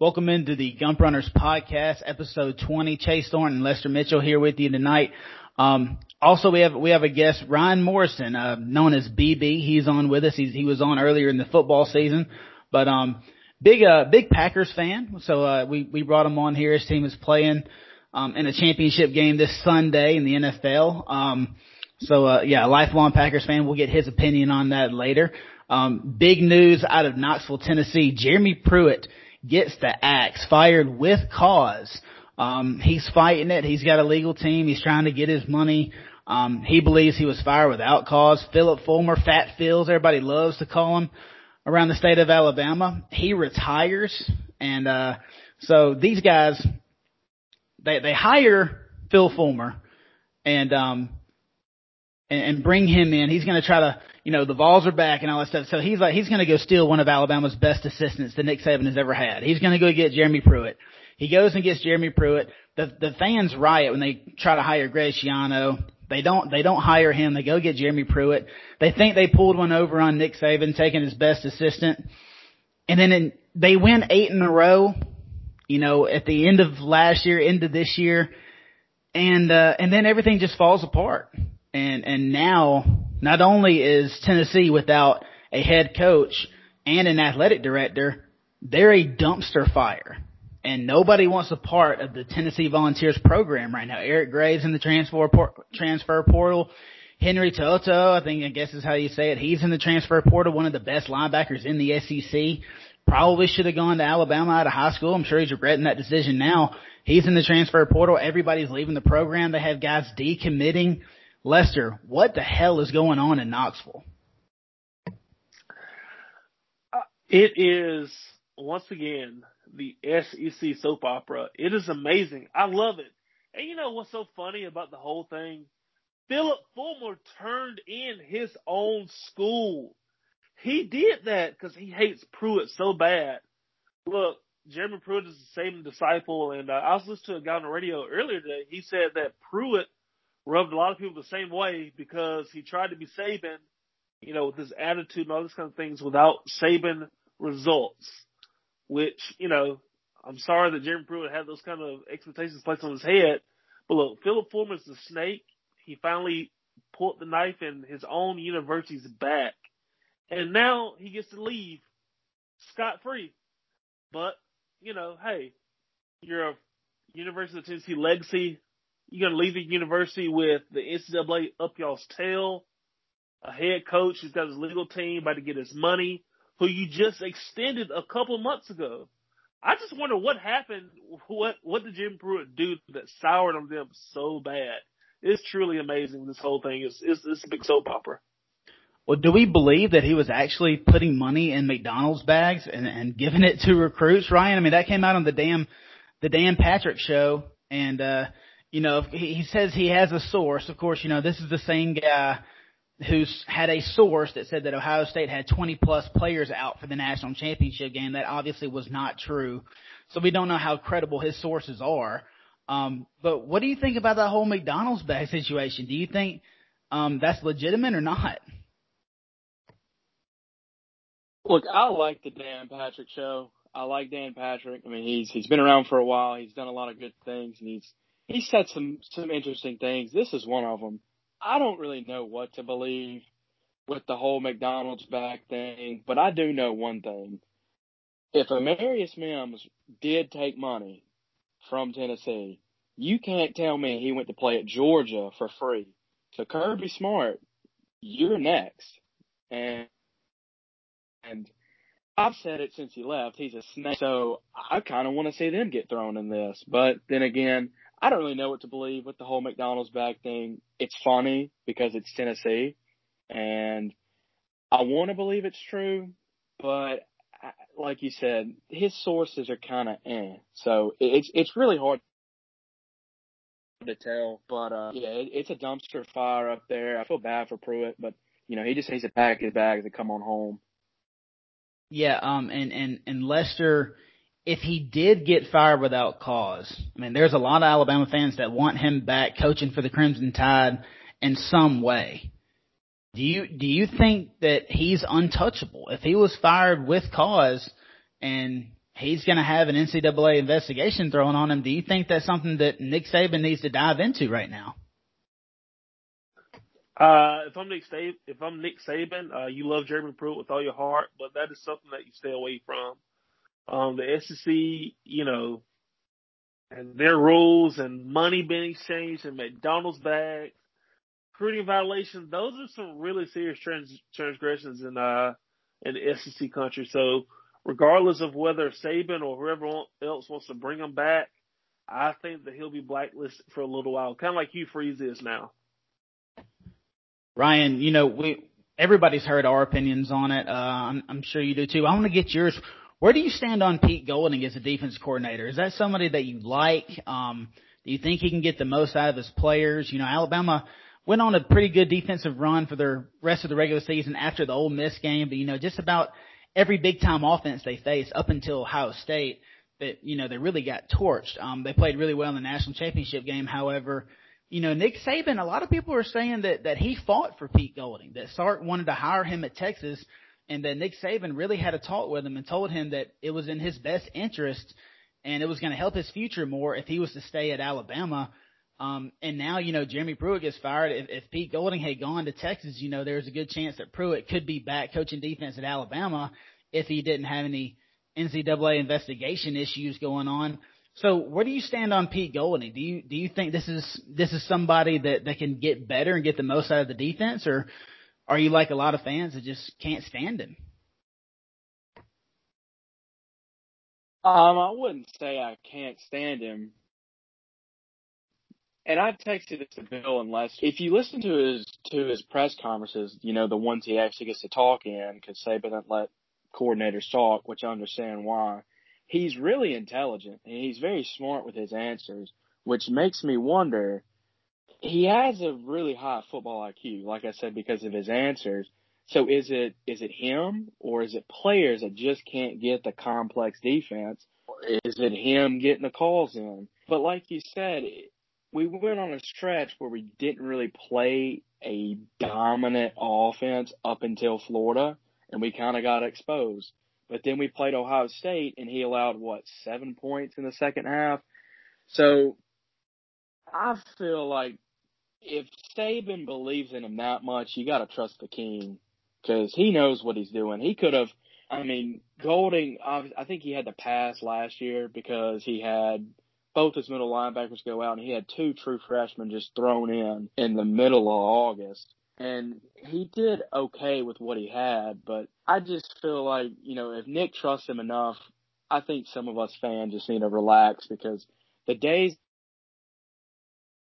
Welcome into the Gump Runners podcast, episode 20. Chase Thornton and Lester Mitchell here with you tonight. Um, also, we have we have a guest, Ryan Morrison, uh, known as BB. He's on with us. He's, he was on earlier in the football season, but um, big uh, big Packers fan. So uh, we we brought him on here. His team is playing um, in a championship game this Sunday in the NFL. Um, so uh, yeah, lifelong Packers fan. We'll get his opinion on that later. Um, big news out of Knoxville, Tennessee. Jeremy Pruitt gets the axe, fired with cause. Um, he's fighting it. He's got a legal team. He's trying to get his money. Um, he believes he was fired without cause. Phillip Fulmer, Fat Phils, everybody loves to call him around the state of Alabama. He retires, and uh, so these guys, they they hire Phil Fulmer, and um, and, and bring him in. He's going to try to you know, the Vols are back and all that stuff. So he's like, he's going to go steal one of Alabama's best assistants that Nick Saban has ever had. He's going to go get Jeremy Pruitt. He goes and gets Jeremy Pruitt. The the fans riot when they try to hire Greg Schiano. They don't they don't hire him. They go get Jeremy Pruitt. They think they pulled one over on Nick Saban, taking his best assistant, and then in, they win eight in a row. You know, at the end of last year, into this year, and uh, and then everything just falls apart. And and now not only is Tennessee without a head coach and an athletic director, they're a dumpster fire. And nobody wants a part of the Tennessee Volunteers program right now. Eric Graves in the transfer transfer portal. Henry To'oTo'o, I think I guess is how you say it. He's in the transfer portal, one of the best linebackers in the SEC. Probably should have gone to Alabama out of high school. I'm sure he's regretting that decision now. He's in the transfer portal. Everybody's leaving the program. They have guys decommitting. Lester, what the hell is going on in Knoxville? Uh, it is once again the SEC soap opera. It is amazing. I love it. And you know what's so funny about the whole thing? Phillip Fulmer turned in his own school. He did that because he hates Pruitt so bad. Look, Jeremy Pruitt is the same disciple, and uh, I was listening to a guy on the radio earlier today. He said that Pruitt rubbed a lot of people the same way because he tried to be Saban, you know, with his attitude and all these kind of things without Saban results. Which, you know, I'm sorry that Jeremy Pruitt had those kind of expectations placed on his head. But look, Phillip Fulmer's the snake. He finally pulled the knife in his own university's back. And now he gets to leave scot free. But, you know, hey, you're a University of Tennessee legacy you're going to leave the university with the NCAA up y'all's tail, a head coach who's got his legal team about to get his money, who you just extended a couple months ago. I just wonder what happened. What what did Jim Pruitt do that soured on them so bad? It's truly amazing. This whole thing is it's, it's a big soap opera. Well, do we believe that he was actually putting money in McDonald's bags and, and giving it to recruits, Ryan? I mean, that came out on the damn the Dan Patrick show, and uh, you know, he, says he has a source. Of course, you know, this is the same guy who's had a source that said that Ohio State had 20 plus players out for the national championship game. That obviously was not true. So we don't know how credible his sources are. Um, but what do you think about that whole McDonald's bag situation? Do you think um, that's legitimate or not? Look, I like the Dan Patrick show. I like Dan Patrick. I mean, he's he's been around for a while. He's done a lot of good things, and he's he said some some interesting things. This is one of them. I don't really know what to believe with the whole McDonald's back thing, but I do know one thing. If Amarius Mims did take money from Tennessee, you can't tell me he went to play at Georgia for free. So Kirby Smart, you're next. And and I've said it since he left. He's a snake. So I kind of want to see them get thrown in this. But then again, I don't really know what to believe with the whole McDonald's bag thing. It's funny because it's Tennessee, and I want to believe it's true, but like you said, his sources are kind of eh. So it's it's really hard to tell. But uh, yeah, it, it's a dumpster fire up there. I feel bad for Pruitt, but you know he just needs to pack his bags and come on home. Yeah, um, and and and Lester if he did get fired without cause, I mean, there's a lot of Alabama fans that want him back coaching for the Crimson Tide in some way. Do you do you think that he's untouchable? If he was fired with cause and he's going to have an NCAA investigation thrown on him. Do you think that's something that Nick Saban needs to dive into right now? Uh, if I'm Nick Saban, if I'm Nick Saban, uh, you love Jeremy Pruitt with all your heart, but that is something that you stay away from. Um, the SEC, you know, and their rules and money being exchanged and McDonald's bags, recruiting violations, those are some really serious trans- transgressions in, uh, in the SEC country. So regardless of whether Saban or whoever else wants to bring him back, I think that he'll be blacklisted for a little while, kind of like Hugh Freeze is now. Ryan, you know, we everybody's heard our opinions on it. Uh, I'm, I'm sure you do too. I want to get yours. Where do you stand on Pete Golding as a defense coordinator? Is that somebody that you like? Um, do you think he can get the most out of his players? You know, Alabama went on a pretty good defensive run for the rest of the regular season after the Ole Miss game, but you know, just about every big time offense they faced up until Ohio State, that you know they really got torched. Um, they played really well in the national championship game. However, you know, Nick Saban, a lot of people are saying that, that he fought for Pete Golding, that Sark wanted to hire him at Texas, and that Nick Saban really had a talk with him and told him that it was in his best interest and it was going to help his future more if he was to stay at Alabama. Um, and now, you know, Jeremy Pruitt gets fired. If, if Pete Golding had gone to Texas, you know, there's a good chance that Pruitt could be back coaching defense at Alabama if he didn't have any NCAA investigation issues going on. So where do you stand on Pete Golding? Do you do you think this is this is somebody that that can get better and get the most out of the defense, or are you like a lot of fans that just can't stand him? Um, I wouldn't say I can't stand him. And I've texted it to Bill and Les. If you listen to his to his press conferences, you know the ones he actually gets to talk in, because Saban doesn't let coordinators talk, which I understand why he's really intelligent and he's very smart with his answers, which makes me wonder. He has a really high football IQ, like I said, because of his answers. So is it is it him or is it players that just can't get the complex defense? Is it him getting the calls in? But like you said, we went on a stretch where we didn't really play a dominant offense up until Florida, and we kind of got exposed. But then we played Ohio State and he allowed what, seven points in the second half. So I feel like if Saban believes in him that much, you got to trust the king because he knows what he's doing. He could have, I mean, Golding, I think he had to pass last year because he had both his middle linebackers go out and he had two true freshmen just thrown in in the middle of August and he did okay with what he had, but I just feel like, you know, if Nick trusts him enough, I think some of us fans just need to relax because the days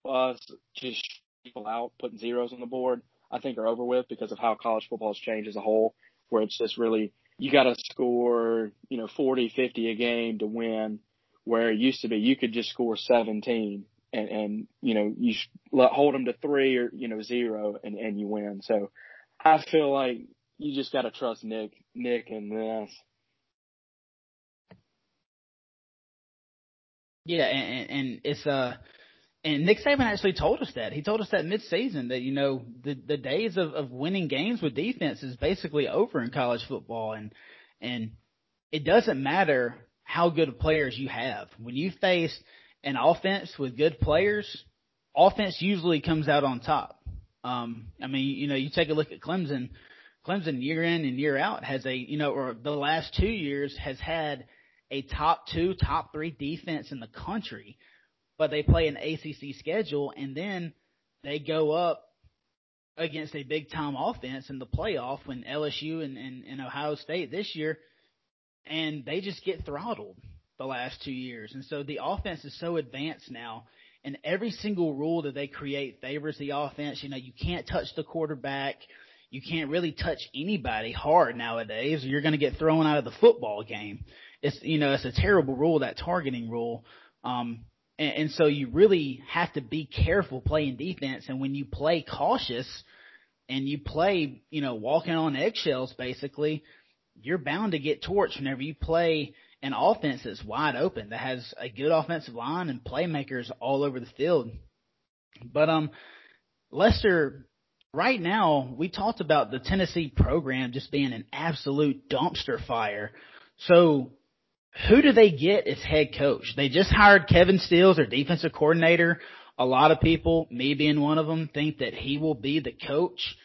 us just people out putting zeros on the board, I think are over with because of how college football has changed as a whole, where it's just really, you got to score, you know, 40, 50 a game to win, where it used to be you could just score 17 and, and you know you hold them to three or you know zero and and you win. So I feel like you just got to trust Nick Nick and this. Yeah, and, and it's uh and Nick Saban actually told us that. He told us that mid-season that you know the the days of of winning games with defense is basically over in college football, and and it doesn't matter how good of players you have when you face an offense with good players, offense usually comes out on top. Um, I mean, you know, you take a look at Clemson. Clemson year in and year out has a, you know, or the last two years has had a top two, top three defense in the country, but they play an ACC schedule and then they go up against a big time offense in the playoff when LSU and, and, and Ohio State this year, and they just get throttled the last two years. And so the offense is so advanced now, and every single rule that they create favors the offense. You know, you can't touch the quarterback. You can't really touch anybody hard nowadays, or you're going to get thrown out of the football game. It's you know it's a terrible rule that targeting rule. Um, and, and so you really have to be careful playing defense. And when you play cautious and you play, you know, walking on eggshells, basically, you're bound to get torched whenever you play an offense that's wide open that has a good offensive line and playmakers all over the field. But um, Lester, right now we talked about the Tennessee program just being an absolute dumpster fire. So who do they get as head coach? They just hired Kevin Steele, their defensive coordinator. A lot of people, me being one of them, think that he will be the coach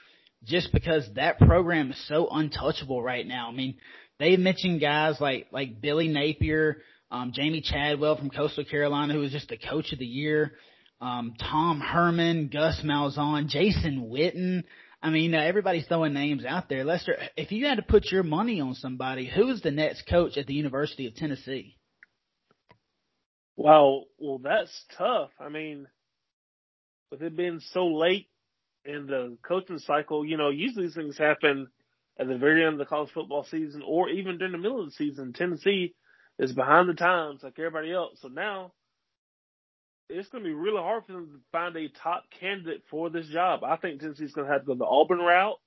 just because that program is so untouchable right now. I mean, they mentioned guys like like Billy Napier, um, Jamey Chadwell from Coastal Carolina, who was just the coach of the year, um, Tom Herman, Gus Malzahn, Jason Witten. I mean, uh, everybody's throwing names out there. Lester, if you had to put your money on somebody, who is the next coach at the University of Tennessee? Wow, well, that's tough. I mean, with it being so late in the coaching cycle, you know, usually these things happen at the very end of the college football season or even during the middle of the season. Tennessee is behind the times like everybody else. So now it's going to be really hard for them to find a top candidate for this job. I think Tennessee's going to have to go the Auburn route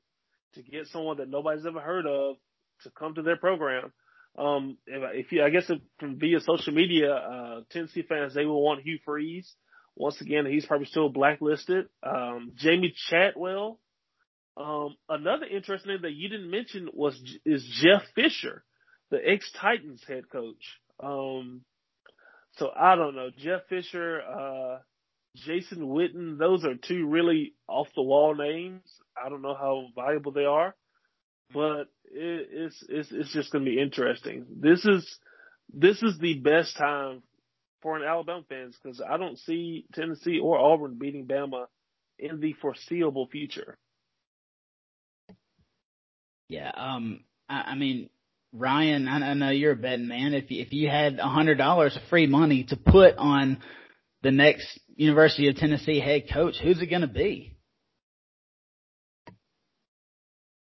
to get someone that nobody's ever heard of to come to their program. Um, if, if you, I guess if, from via social media, uh, Tennessee fans, they will want Hugh Freeze. Once again, he's probably still blacklisted. Um, Jamey Chadwell. Um, another interesting name that you didn't mention was, is Jeff Fisher, the ex-Titans head coach. Um, so I don't know. Jeff Fisher, uh, Jason Witten, those are two really off the wall names. I don't know how valuable they are, but it, it's, it's, it's just going to be interesting. This is, this is the best time for an Alabama fans because I don't see Tennessee or Auburn beating Bama in the foreseeable future. Yeah, um, I, I mean, Ryan, I, know you're a betting man. If you, if you had a hundred dollars of free money to put on the next University of Tennessee head coach, who's it going to be?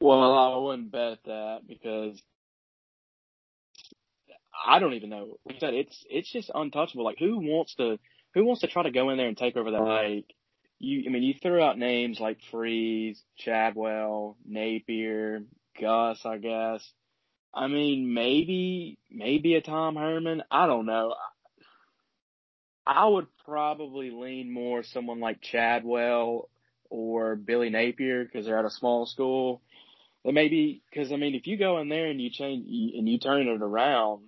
Well, I wouldn't bet that because I don't even know. Said, it's it's just untouchable. Like who wants to who wants to try to go in there and take over that? Like you, I mean, you threw out names like Freeze, Chadwell, Napier, Gus, I guess. I mean, maybe maybe a Tom Herman. I don't know. I would probably lean more someone like Chadwell or Billy Napier because they're at a small school. And maybe because I mean, if you go in there and you change and you turn it around,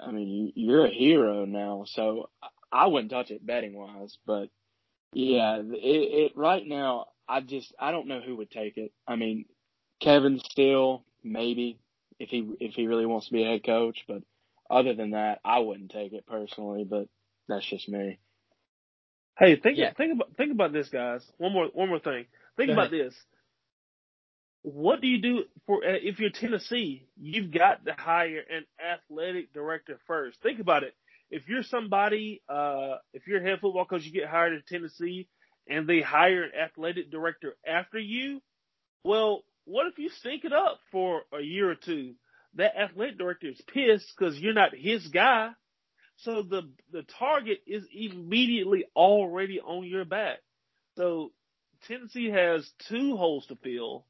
I mean, you're a hero now. So I wouldn't touch it betting wise, but yeah, it, it right now. I just I don't know who would take it. I mean, Kevin Steele maybe if he if he really wants to be a head coach, but other than that, I wouldn't take it personally. But that's just me. Hey, think yeah. think about think about this, guys. One more one more thing. Think about this. What do you do for uh, if you're Tennessee? You've got to hire an athletic director first. Think about it. If you're somebody, uh, if you're head football coach, you get hired at Tennessee, and they hire an athletic director after you. Well, what if you stink it up for a year or two? That athletic director is pissed because you're not his guy. So the the target is immediately already on your back. So Tennessee has two holes to fill,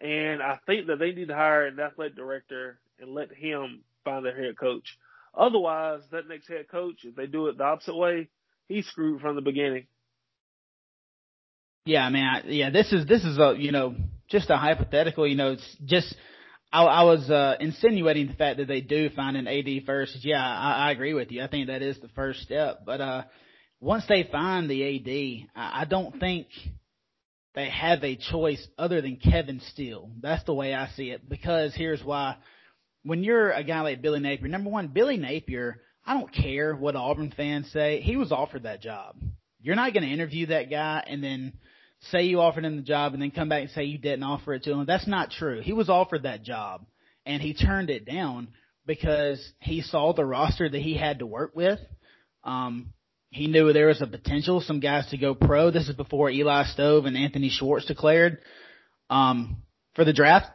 and I think that they need to hire an athletic director and let him find their head coach. Otherwise, that next head coach, if they do it the opposite way, he's screwed from the beginning. Yeah, man. I, yeah, this is this is a you know just a hypothetical. You know, it's just I, I was uh, insinuating the fact that they do find an AD first. Yeah, I, I agree with you. I think that is the first step. But uh, once they find the AD, I, I don't think they have a choice other than Kevin Steele. That's the way I see it. Because here's why: when you're a guy like Billy Napier, number one, Billy Napier. I don't care what Auburn fans say. He was offered that job. You're not going to interview that guy and then say you offered him the job and then come back and say you didn't offer it to him. That's not true. He was offered that job and he turned it down because he saw the roster that he had to work with. Um, he knew there was a potential, some guys to go pro. This is before Eli Stove and Anthony Schwartz declared, um, for the draft.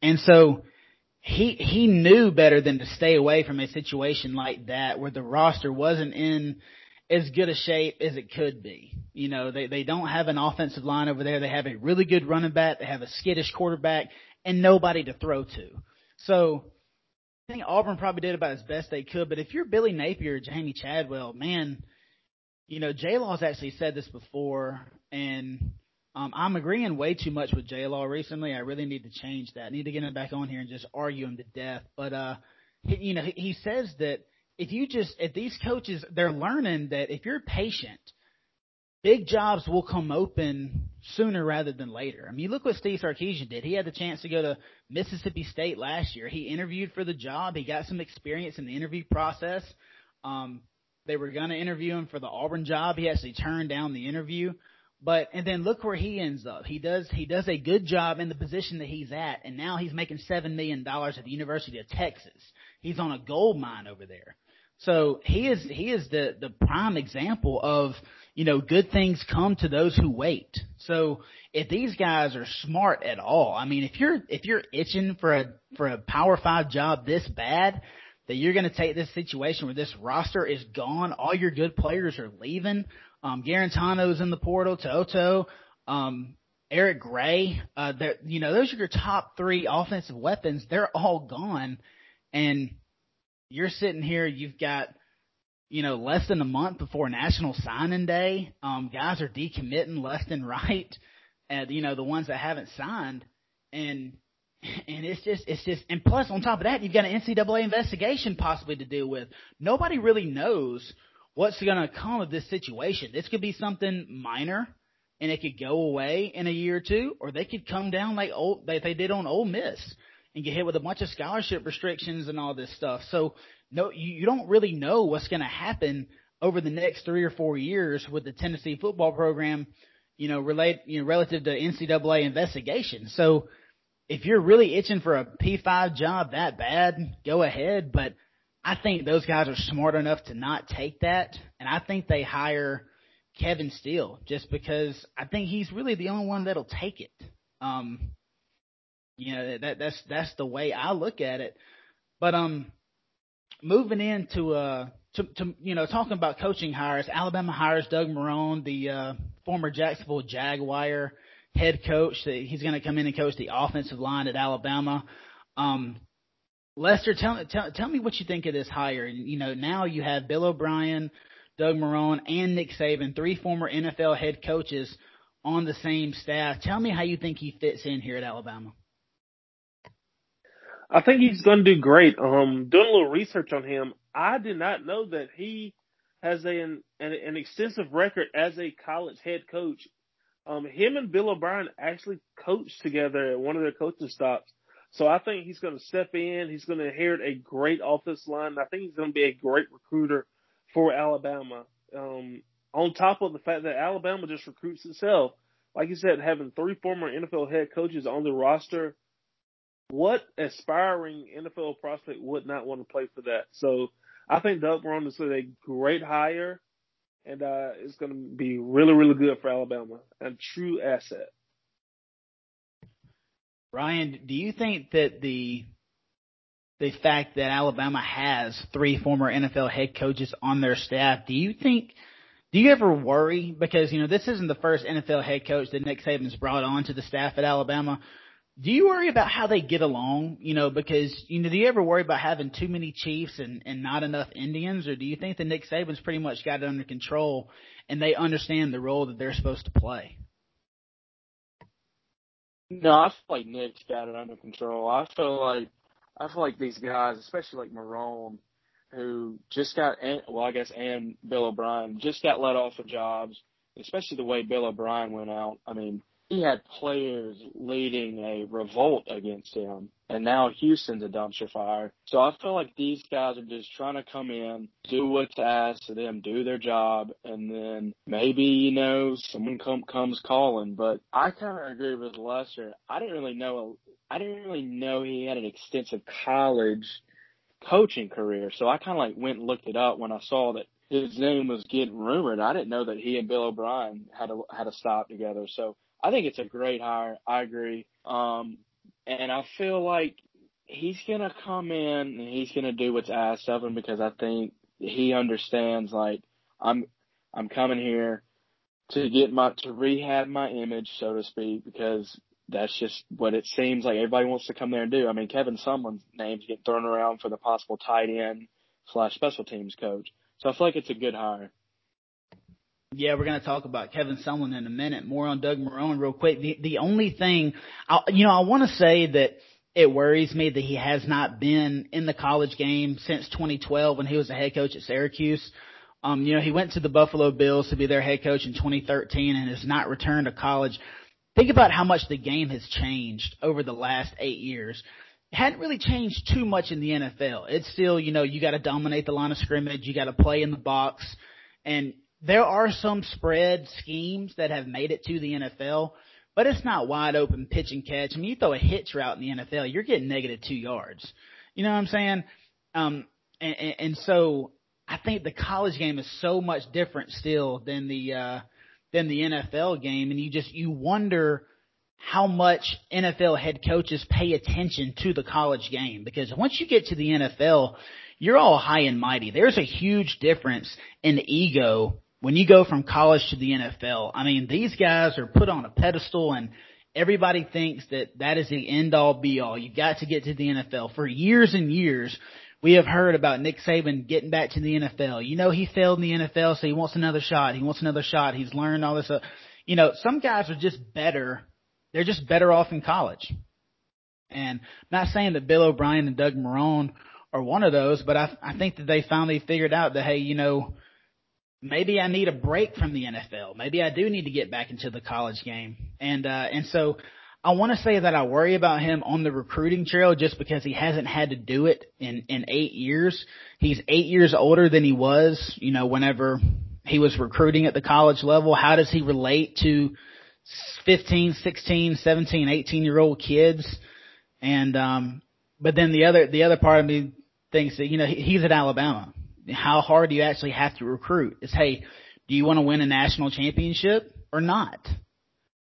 And so he, he knew better than to stay away from a situation like that where the roster wasn't in as good a shape as it could be. You know, they, they don't have an offensive line over there. They have a really good running back. They have a skittish quarterback and nobody to throw to. So I think Auburn probably did about as best they could. But if you're Billy Napier or Jamey Chadwell, man, you know, J Law's actually said this before and um, I'm agreeing way too much with J Law recently. I really need to change that. I need to get him back on here and just argue him to death. But uh he, you know, he says that if you just, if these coaches, they're learning that if you're patient, big jobs will come open sooner rather than later. I mean, look what Steve Sarkisian did. He had the chance to go to Mississippi State last year. He interviewed for the job. He got some experience in the interview process. Um, they were going to interview him for the Auburn job. He actually turned down the interview. But and then look where he ends up. He does he does a good job in the position that he's at, and now he's making seven million dollars at the University of Texas. He's on a gold mine over there. So he is he is the the prime example of you know good things come to those who wait. So if these guys are smart at all, I mean if you're if you're itching for a for a Power Five job this bad, that you're going to take this situation where this roster is gone, all your good players are leaving. Um, Guarantano's in the portal, To'oTo'o, um, Eric Gray. Uh, you know, those are your top three offensive weapons. They're all gone, and you're sitting here. You've got, you know, less than a month before National Signing Day. Um, guys are decommitting left and right, and you know the ones that haven't signed, and and it's just, it's just, and plus on top of that, you've got an NCAA investigation possibly to deal with. Nobody really knows what's going to come of this situation. This could be something minor, and it could go away in a year or two, or they could come down like old, like they did on Ole Miss and get hit with a bunch of scholarship restrictions and all this stuff. So no, you, don't really know what's going to happen over the next three or four years with the Tennessee football program, you know, relate, you know, relative to NCAA investigation. So if you're really itching for a P5 job that bad, go ahead. But I think those guys are smart enough to not take that. And I think they hire Kevin Steele just because I think he's really the only one that'll take it. Um, you know, that, that's, that's the way I look at it. But, um, moving into, uh, to, to, you know, talking about coaching hires, Alabama hires Doug Marrone, the, uh, former Jacksonville Jaguar head coach. He's going to come in and coach the offensive line at Alabama. Um, Lester, tell, tell tell me what you think of this hire. You know, now you have Bill O'Brien, Doug Marrone, and Nick Saban, three former NFL head coaches on the same staff. Tell me how you think he fits in here at Alabama. I think he's going to do great. Um, doing a little research on him, I did not know that he has a, an, an extensive record as a college head coach um, him and Bill O'Brien actually coached together at one of their coaching stops. So I think he's going to step in. He's going to inherit a great offense line. I think he's going to be a great recruiter for Alabama. Um, on top of the fact that Alabama just recruits itself, like you said, having three former NFL head coaches on the roster, what aspiring NFL prospect would not want to play for that? So I think Doug Marrone is a great hire and uh, it's going to be really, really good for Alabama and true asset. Ryan, do you think that the the fact that Alabama has three former NFL head coaches on their staff, do you think do you ever worry because you know this isn't the first NFL head coach that Nick Saban's brought on to the staff at Alabama? Do you worry about how they get along? You know, because you know, do you ever worry about having too many Chiefs and and not enough Indians, or do you think that Nick Saban's pretty much got it under control and they understand the role that they're supposed to play? No, I feel like Nick's got it under control. I feel like I feel like these guys, especially like Marrone, who just got well, I guess, and Bill O'Brien just got let off of jobs. Especially the way Bill O'Brien went out. I mean, he had players leading a revolt against him. And now Houston's a dumpster fire. So I feel like these guys are just trying to come in, do what's asked of them, do their job, and then maybe, you know, someone come, comes calling. But I kind of agree with Lester. I didn't really know, I didn't really know he had an extensive college coaching career. So I kind of like went and looked it up when I saw that his name was getting rumored. I didn't know that he and Bill O'Brien had a, had a stop together. So I think it's a great hire. I agree. Um, and I feel like he's going to come in and he's going to do what's asked of him because I think he understands like I'm, I'm coming here to get my, to rehab my image, so to speak, because that's just what it seems like everybody wants to come there and do. I mean, Kevin Sumlin's name's getting thrown around for the possible tight end slash special teams coach. So I feel like it's a good hire. Yeah, we're going to talk about Kevin Sumlin in a minute. More on Doug Marrone real quick. The the only thing, I, you know, I want to say that it worries me that he has not been in the college game since 2012 when he was a head coach at Syracuse. Um, you know, he went to the Buffalo Bills to be their head coach in 2013 and has not returned to college. Think about how much the game has changed over the last eight years. It hadn't really changed too much in the NFL. It's still, you know, you got to dominate the line of scrimmage, you got to play in the box, and there are some spread schemes that have made it to the NFL, but it's not wide open pitch and catch. I mean, you throw a hitch route in the NFL, you're getting negative two yards. You know what I'm saying? Um, and, and, and so I think the college game is so much different still than the uh, than the NFL game, and you just you wonder how much NFL head coaches pay attention to the college game because once you get to the NFL, you're all high and mighty. There's a huge difference in ego when you go from college to the NFL. I mean, these guys are put on a pedestal and everybody thinks that that is the end all be all. You've got to get to the NFL. For years and years, we have heard about Nick Saban getting back to the NFL. You know, he failed in the NFL, so he wants another shot. He wants another shot. He's learned all this. Uh, you know, some guys are just better. They're just better off in college. And I'm not saying that Bill O'Brien and Doug Marrone are one of those, but I, I think that they finally figured out that, hey, you know, maybe I need a break from the NFL. Maybe I do need to get back into the college game. And, uh, and so I want to say that I worry about him on the recruiting trail just because he hasn't had to do it in, in eight years. He's eight years older than he was, you know, whenever he was recruiting at the college level. How does he relate to 15, 16, 17, 18 year old kids? And, um, but then the other, the other part of me thinks that, you know, he's at Alabama how hard do you actually have to recruit? Is hey, do you want to win a national championship or not?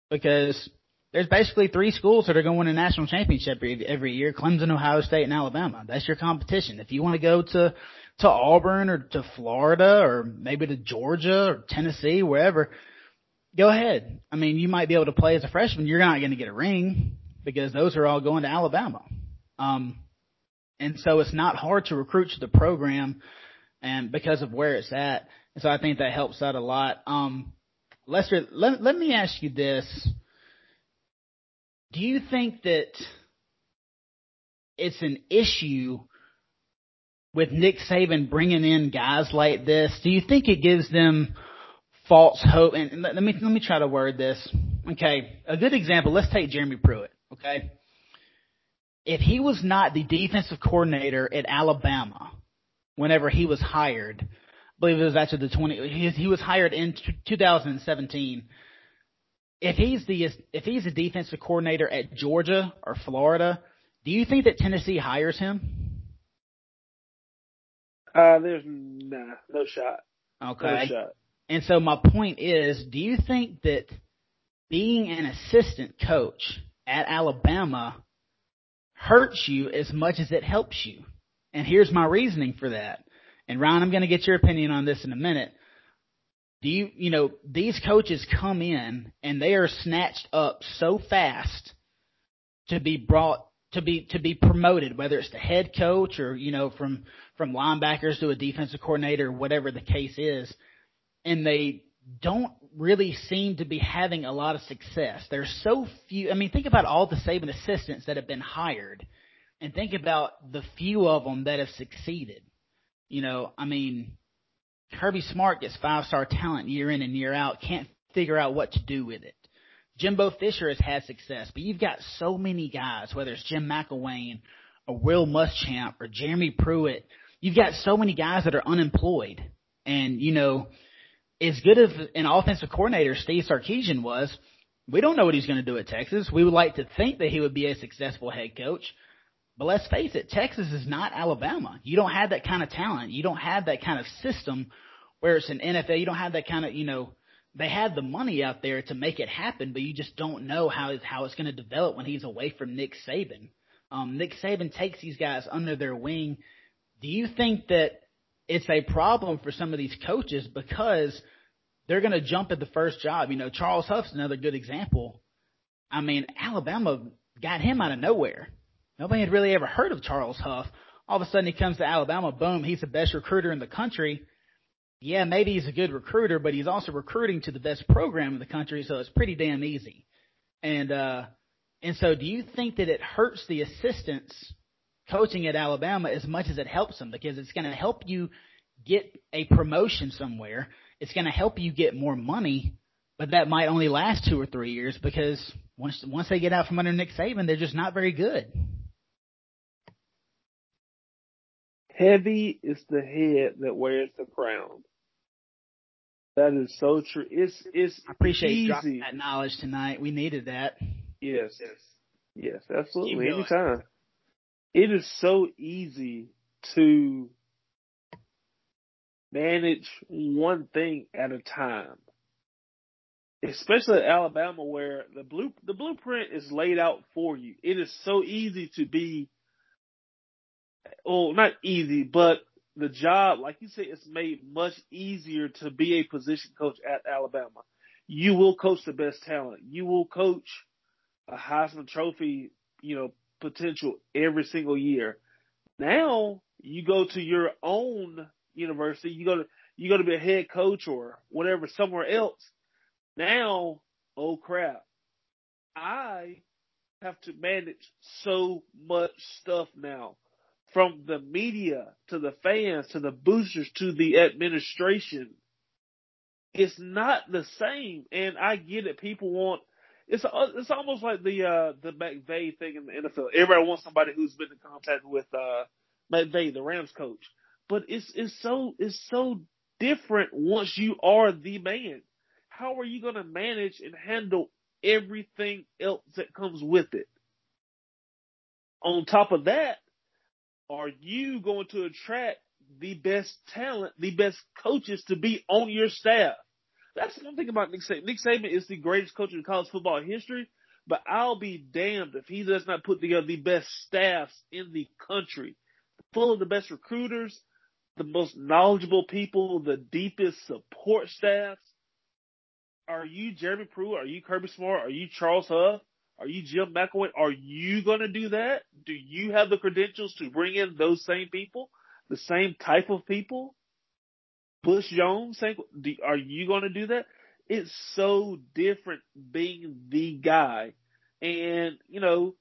Because there's basically three schools that are going to win a national championship every year: Clemson, Ohio State, and Alabama. That's your competition. If you want to go to to Auburn or to Florida or maybe to Georgia or Tennessee, wherever, go ahead. I mean, you might be able to play as a freshman. You're not going to get a ring because those are all going to Alabama. Um, and so it's not hard to recruit to the program and because of where it's at. And so I think that helps out a lot. Um, Lester, let, let me ask you this. Do you think that it's an issue with Nick Saban bringing in guys like this? Do you think it gives them false hope? And let me, let me try to word this. Okay. A good example. Let's take Jeremy Pruitt. Okay. If he was not the defensive coordinator at Alabama, whenever he was hired. I believe it was after the 20, he, he was hired in 2017. If he's the, if he's a defensive coordinator at Georgia or Florida, do you think that Tennessee hires him? Uh, there's nah, no shot. Okay. No shot. And so my point is, do you think that being an assistant coach at Alabama hurts you as much as it helps you? And here's my reasoning for that. And Ryan, I'm going to get your opinion on this in a minute. Do you, you know, these coaches come in and they are snatched up so fast to be brought to be to be promoted, whether it's the head coach or you know from from linebackers to a defensive coordinator, whatever the case is, and they don't really seem to be having a lot of success. There's so few. I mean, think about all the Saban assistants that have been hired and think about the few of them that have succeeded. You know, I mean, Kirby Smart gets five star talent year in and year out, can't figure out what to do with it. Jimbo Fisher has had success, but you've got so many guys, whether it's Jim McElwain or Will Muschamp or Jeremy Pruitt, you've got so many guys that are unemployed. And, you know, as good as an offensive coordinator Steve Sarkisian was, we don't know what he's going to do at Texas. We would like to think that he would be a successful head coach, but let's face it, Texas is not Alabama. You don't have that kind of talent. You don't have that kind of system where it's an NFL. You don't have that kind of, you know, they have the money out there to make it happen, but you just don't know how how it's going to develop when he's away from Nick Saban. Um, Nick Saban takes these guys under their wing. Do you think that it's a problem for some of these coaches because they're going to jump at the first job? You know, Charles Huff's another good example. I mean, Alabama got him out of nowhere. Nobody had really ever heard of Charles Huff. All of a sudden he comes to Alabama, boom, he's the best recruiter in the country. Yeah, maybe he's a good recruiter, but he's also recruiting to the best program in the country, so it's pretty damn easy. And uh And so do you think that it hurts the assistants coaching at Alabama as much as it helps them because it's going to help you get a promotion somewhere. It's going to help you get more money, but that might only last two or three years because once once they get out from under Nick Saban, they're just not very good. Heavy is the head that wears the crown. That is so true. It's it's I appreciate easy. dropping that knowledge tonight. We needed that. Yes. Yes. Yes, absolutely. Anytime. It is so easy to manage one thing at a time. Especially at Alabama where the blue the blueprint is laid out for you. It is so easy to be well, not easy, but the job, like you said, it's made much easier to be a position coach at Alabama. You will coach the best talent. You will coach a Heisman Trophy, you know, potential every single year. Now you go to your own university, you go to you go to be a head coach or whatever somewhere else. Now, oh crap. I have to manage so much stuff now. From the media to the fans to the boosters to the administration. It's not the same. And I get it. People want it's it's almost like the uh the McVay thing in the NFL. Everybody wants somebody who's been in contact with uh the Rams coach. But it's it's so it's so different once you are the man. How are you going to manage and handle everything else that comes with it? On top of that, are you going to attract the best talent, the best coaches to be on your staff? That's one thing about Nick Saban. Nick Saban is the greatest coach in college football history, but I'll be damned if he does not put together the best staffs in the country, full of the best recruiters, the most knowledgeable people, the deepest support staffs. Are you Jeremy Pruitt? Are you Kirby Smart? Are you Charles Huff? Are you Jim McElwain? Are you going to do that? Do you have the credentials to bring in those same people, the same type of people? Butch Jones, are you going to do that? It's so different being the guy. And, you know,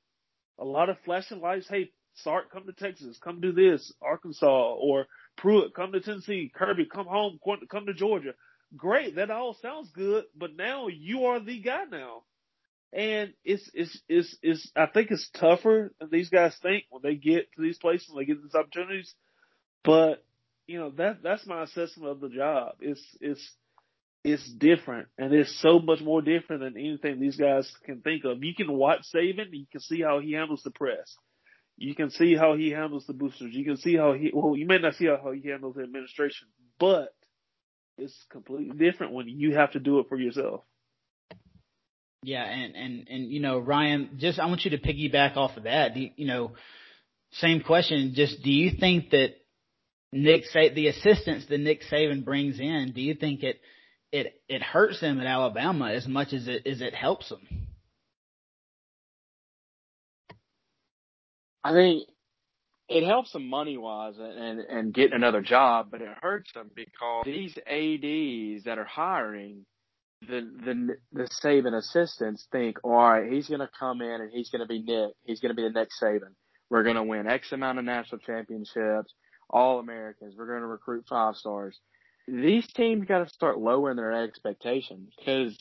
a lot of flashing lights. Hey, Sark, come to Texas. Come do this. Arkansas or Pruitt, come to Tennessee. Kirby, come home. Come to Georgia. Great. That all sounds good. But now you are the guy now. And it's, it's, it's, it's, I think it's tougher than these guys think when they get to these places, they get these opportunities. But you know that that's my assessment of the job. It's it's it's different, and it's so much more different than anything these guys can think of. You can watch Saban, you can see how he handles the press. You can see how he handles the boosters. You can see how he well, you may not see how he handles the administration, but it's completely different when you have to do it for yourself. Yeah, and and and you know, Ryan, just I want you to piggyback off of that. You, you know, same question. Just do you think that Nick Sa- the assistance that Nick Saban brings in, do you think it it it hurts them at Alabama as much as it as it helps them? I think it helps them money wise and and getting another job, but it hurts them because these ads that are hiring the the the Saban assistants think, all right, he's going to come in and he's going to be Nick, he's going to be the next Saban. We're going to win X amount of national championships all Americans. We're going to recruit five stars. These teams got to start lowering their expectations because,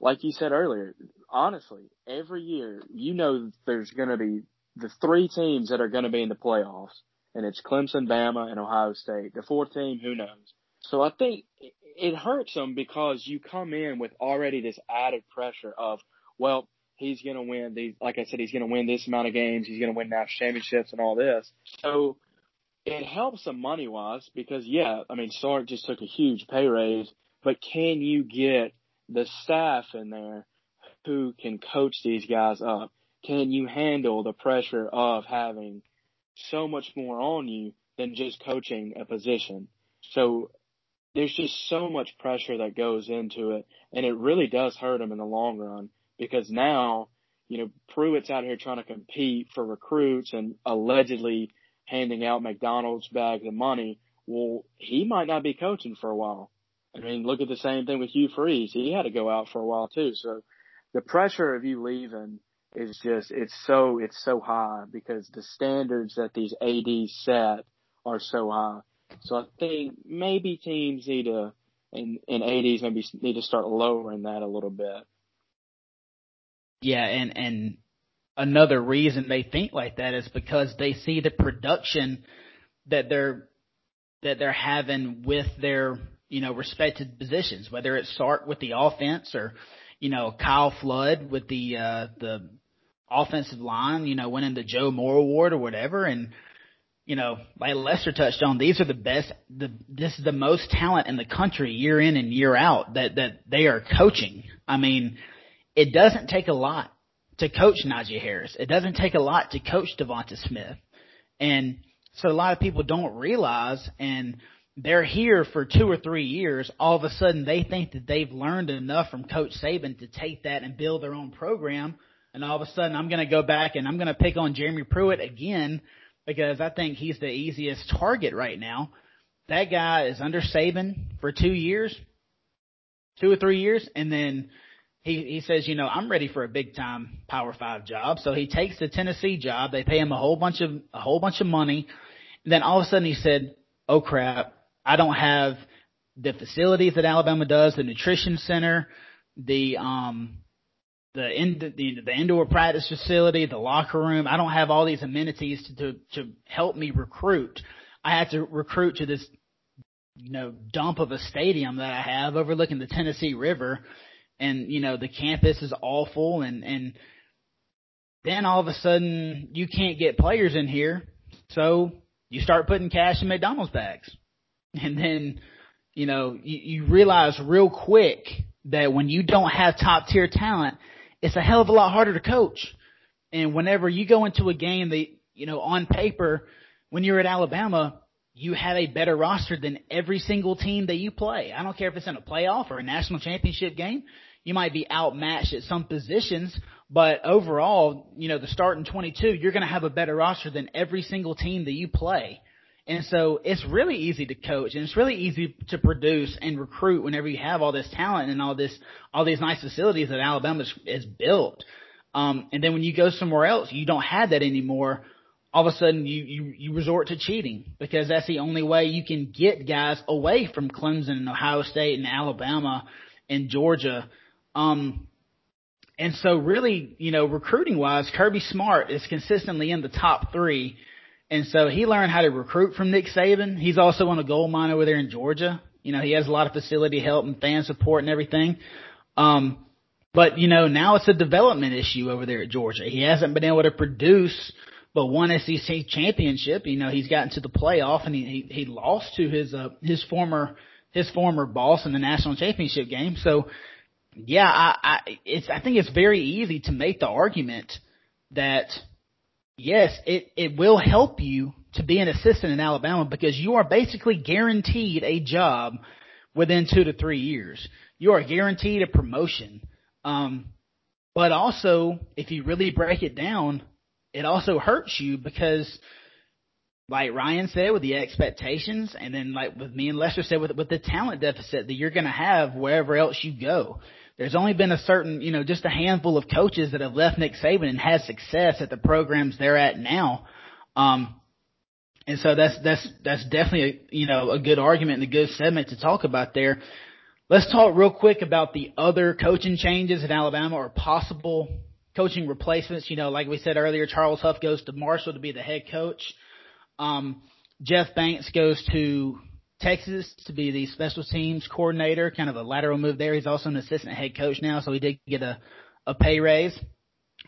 like you said earlier, honestly, every year you know there's going to be the three teams that are going to be in the playoffs, and it's Clemson, Bama, and Ohio State. The fourth team, who knows? So I think it hurts them because you come in with already this added pressure of, well, he's going to win these, like I said, he's going to win this amount of games. He's going to win national championships and all this. So it helps them money wise because yeah, I mean Sark just took a huge pay raise, but can you get the staff in there who can coach these guys up? Can you handle the pressure of having so much more on you than just coaching a position? So there's just so much pressure that goes into it and it really does hurt them in the long run because now, you know, Pruitt's out here trying to compete for recruits and allegedly handing out McDonald's bags of money, well, he might not be coaching for a while. I mean, look at the same thing with Hugh Freeze. He had to go out for a while too. So the pressure of you leaving is just it's so it's so high because the standards that these ADs set are so high. So I think maybe teams need to in and ADs maybe need to start lowering that a little bit. Yeah, and and another reason they think like that is because they see the production that they're that they're having with their you know respected positions, whether it's Sark with the offense or you know Kyle Flood with the uh, the offensive line, you know, winning the Joe Moore Award or whatever, and you know, like Lester touched on, these are the best. The this is the most talent in the country year in and year out that that they are coaching. I mean, it doesn't take a lot to coach Najee Harris. It doesn't take a lot to coach Devonta Smith, and so a lot of people don't realize, and they're here for two or three years. All of a sudden, they think that they've learned enough from Coach Saban to take that and build their own program. And all of a sudden, I'm going to go back and I'm going to pick on Jeremy Pruitt again because I think he's the easiest target right now. That guy is under Saban for two years, two or three years, and then he he says, you know, I'm ready for a big time Power Five job. So he takes the Tennessee job. They pay him a whole bunch of a whole bunch of money. And then all of a sudden he said, "Oh crap, I don't have the facilities that Alabama does, the nutrition center, the um the, in, the the indoor practice facility, the locker room. I don't have all these amenities to to, to help me recruit. I have to recruit to this you know dump of a stadium that I have overlooking the Tennessee River, and you know the campus is awful, and and then all of a sudden you can't get players in here, so you start putting cash in McDonald's bags, and then you know you, you realize real quick that when you don't have top tier talent it's a hell of a lot harder to coach. And whenever you go into a game that, you know, on paper, when you're at Alabama, you have a better roster than every single team that you play. I don't care if it's in a playoff or a national championship game. You might be outmatched at some positions, but overall, you know, the starting 22, you're going to have a better roster than every single team that you play. And so it's really easy to coach and it's really easy to produce and recruit whenever you have all this talent and all this, all these nice facilities that Alabama is built. Um, and then when you go somewhere else, you don't have that anymore. All of a sudden you, you, you resort to cheating because that's the only way you can get guys away from Clemson and Ohio State and Alabama and Georgia. Um, and so really, you know, recruiting wise, Kirby Smart is consistently in the top three and so he learned how to recruit from Nick Saban. He's also on a gold mine over there in Georgia. You know, he has a lot of facility help and fan support and everything. Um, but you know, now it's a development issue over there at Georgia. He hasn't been able to produce but one SEC championship. You know, he's gotten to the playoff and he he, he lost to his uh, his former his former boss in the national championship game. So, yeah, I, I it's I think it's very easy to make the argument that Yes, it, it will help you to be an assistant in Alabama because you are basically guaranteed a job within two to three years. You are guaranteed a promotion. Um, but also, if you really break it down, it also hurts you because, like Ryan said, with the expectations, and then like with me and Lester said, with with the talent deficit that you're going to have wherever else you go. There's only been a certain, you know, just a handful of coaches that have left Nick Saban and had success at the programs they're at now. Um, and so that's that's that's definitely a, you know a good argument and a good segment to talk about there. Let's talk real quick about the other coaching changes in Alabama or possible coaching replacements. You know, like we said earlier, Charles Huff goes to Marshall to be the head coach. Um, Jeff Banks goes to Texas to be the special teams coordinator, kind of a lateral move there. He's also an assistant head coach now, so he did get a, a pay raise.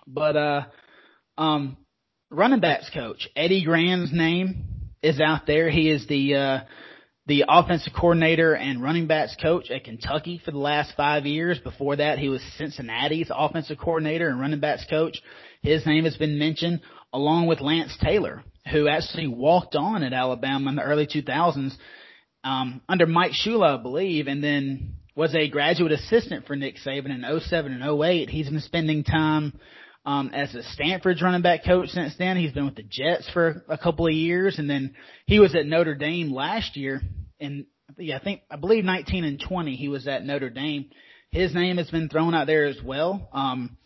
But uh um running backs coach, Eddie Gran's name is out there. He is the uh the offensive coordinator and running backs coach at Kentucky for the last five years. Before that, he was Cincinnati's offensive coordinator and running backs coach. His name has been mentioned along with Lance Taylor, who actually walked on at Alabama in the early 2000s um, under Mike Shula, I believe, and then was a graduate assistant for Nick Saban in 07 and 08. He's been spending time um, as a Stanford's running back coach since then. He's been with the Jets for a couple of years, and then he was at Notre Dame last year. And yeah, I think I believe 19 and 20 he was at Notre Dame. His name has been thrown out there as well. Um,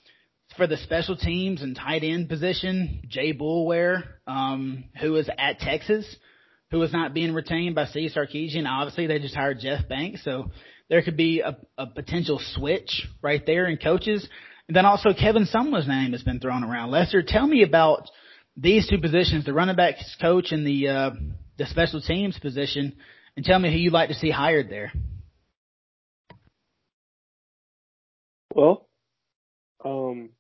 for the special teams and tight end position, Jay Boulware, um, who was at Texas, who was not being retained by Steve Sarkisian. Obviously, they just hired Jeff Banks, so there could be a, a potential switch right there in coaches. And then also Kevin Sumlin's name has been thrown around. Lester, tell me about these two positions, the running backs coach and the uh, the special teams position, and tell me who you'd like to see hired there. Well, um,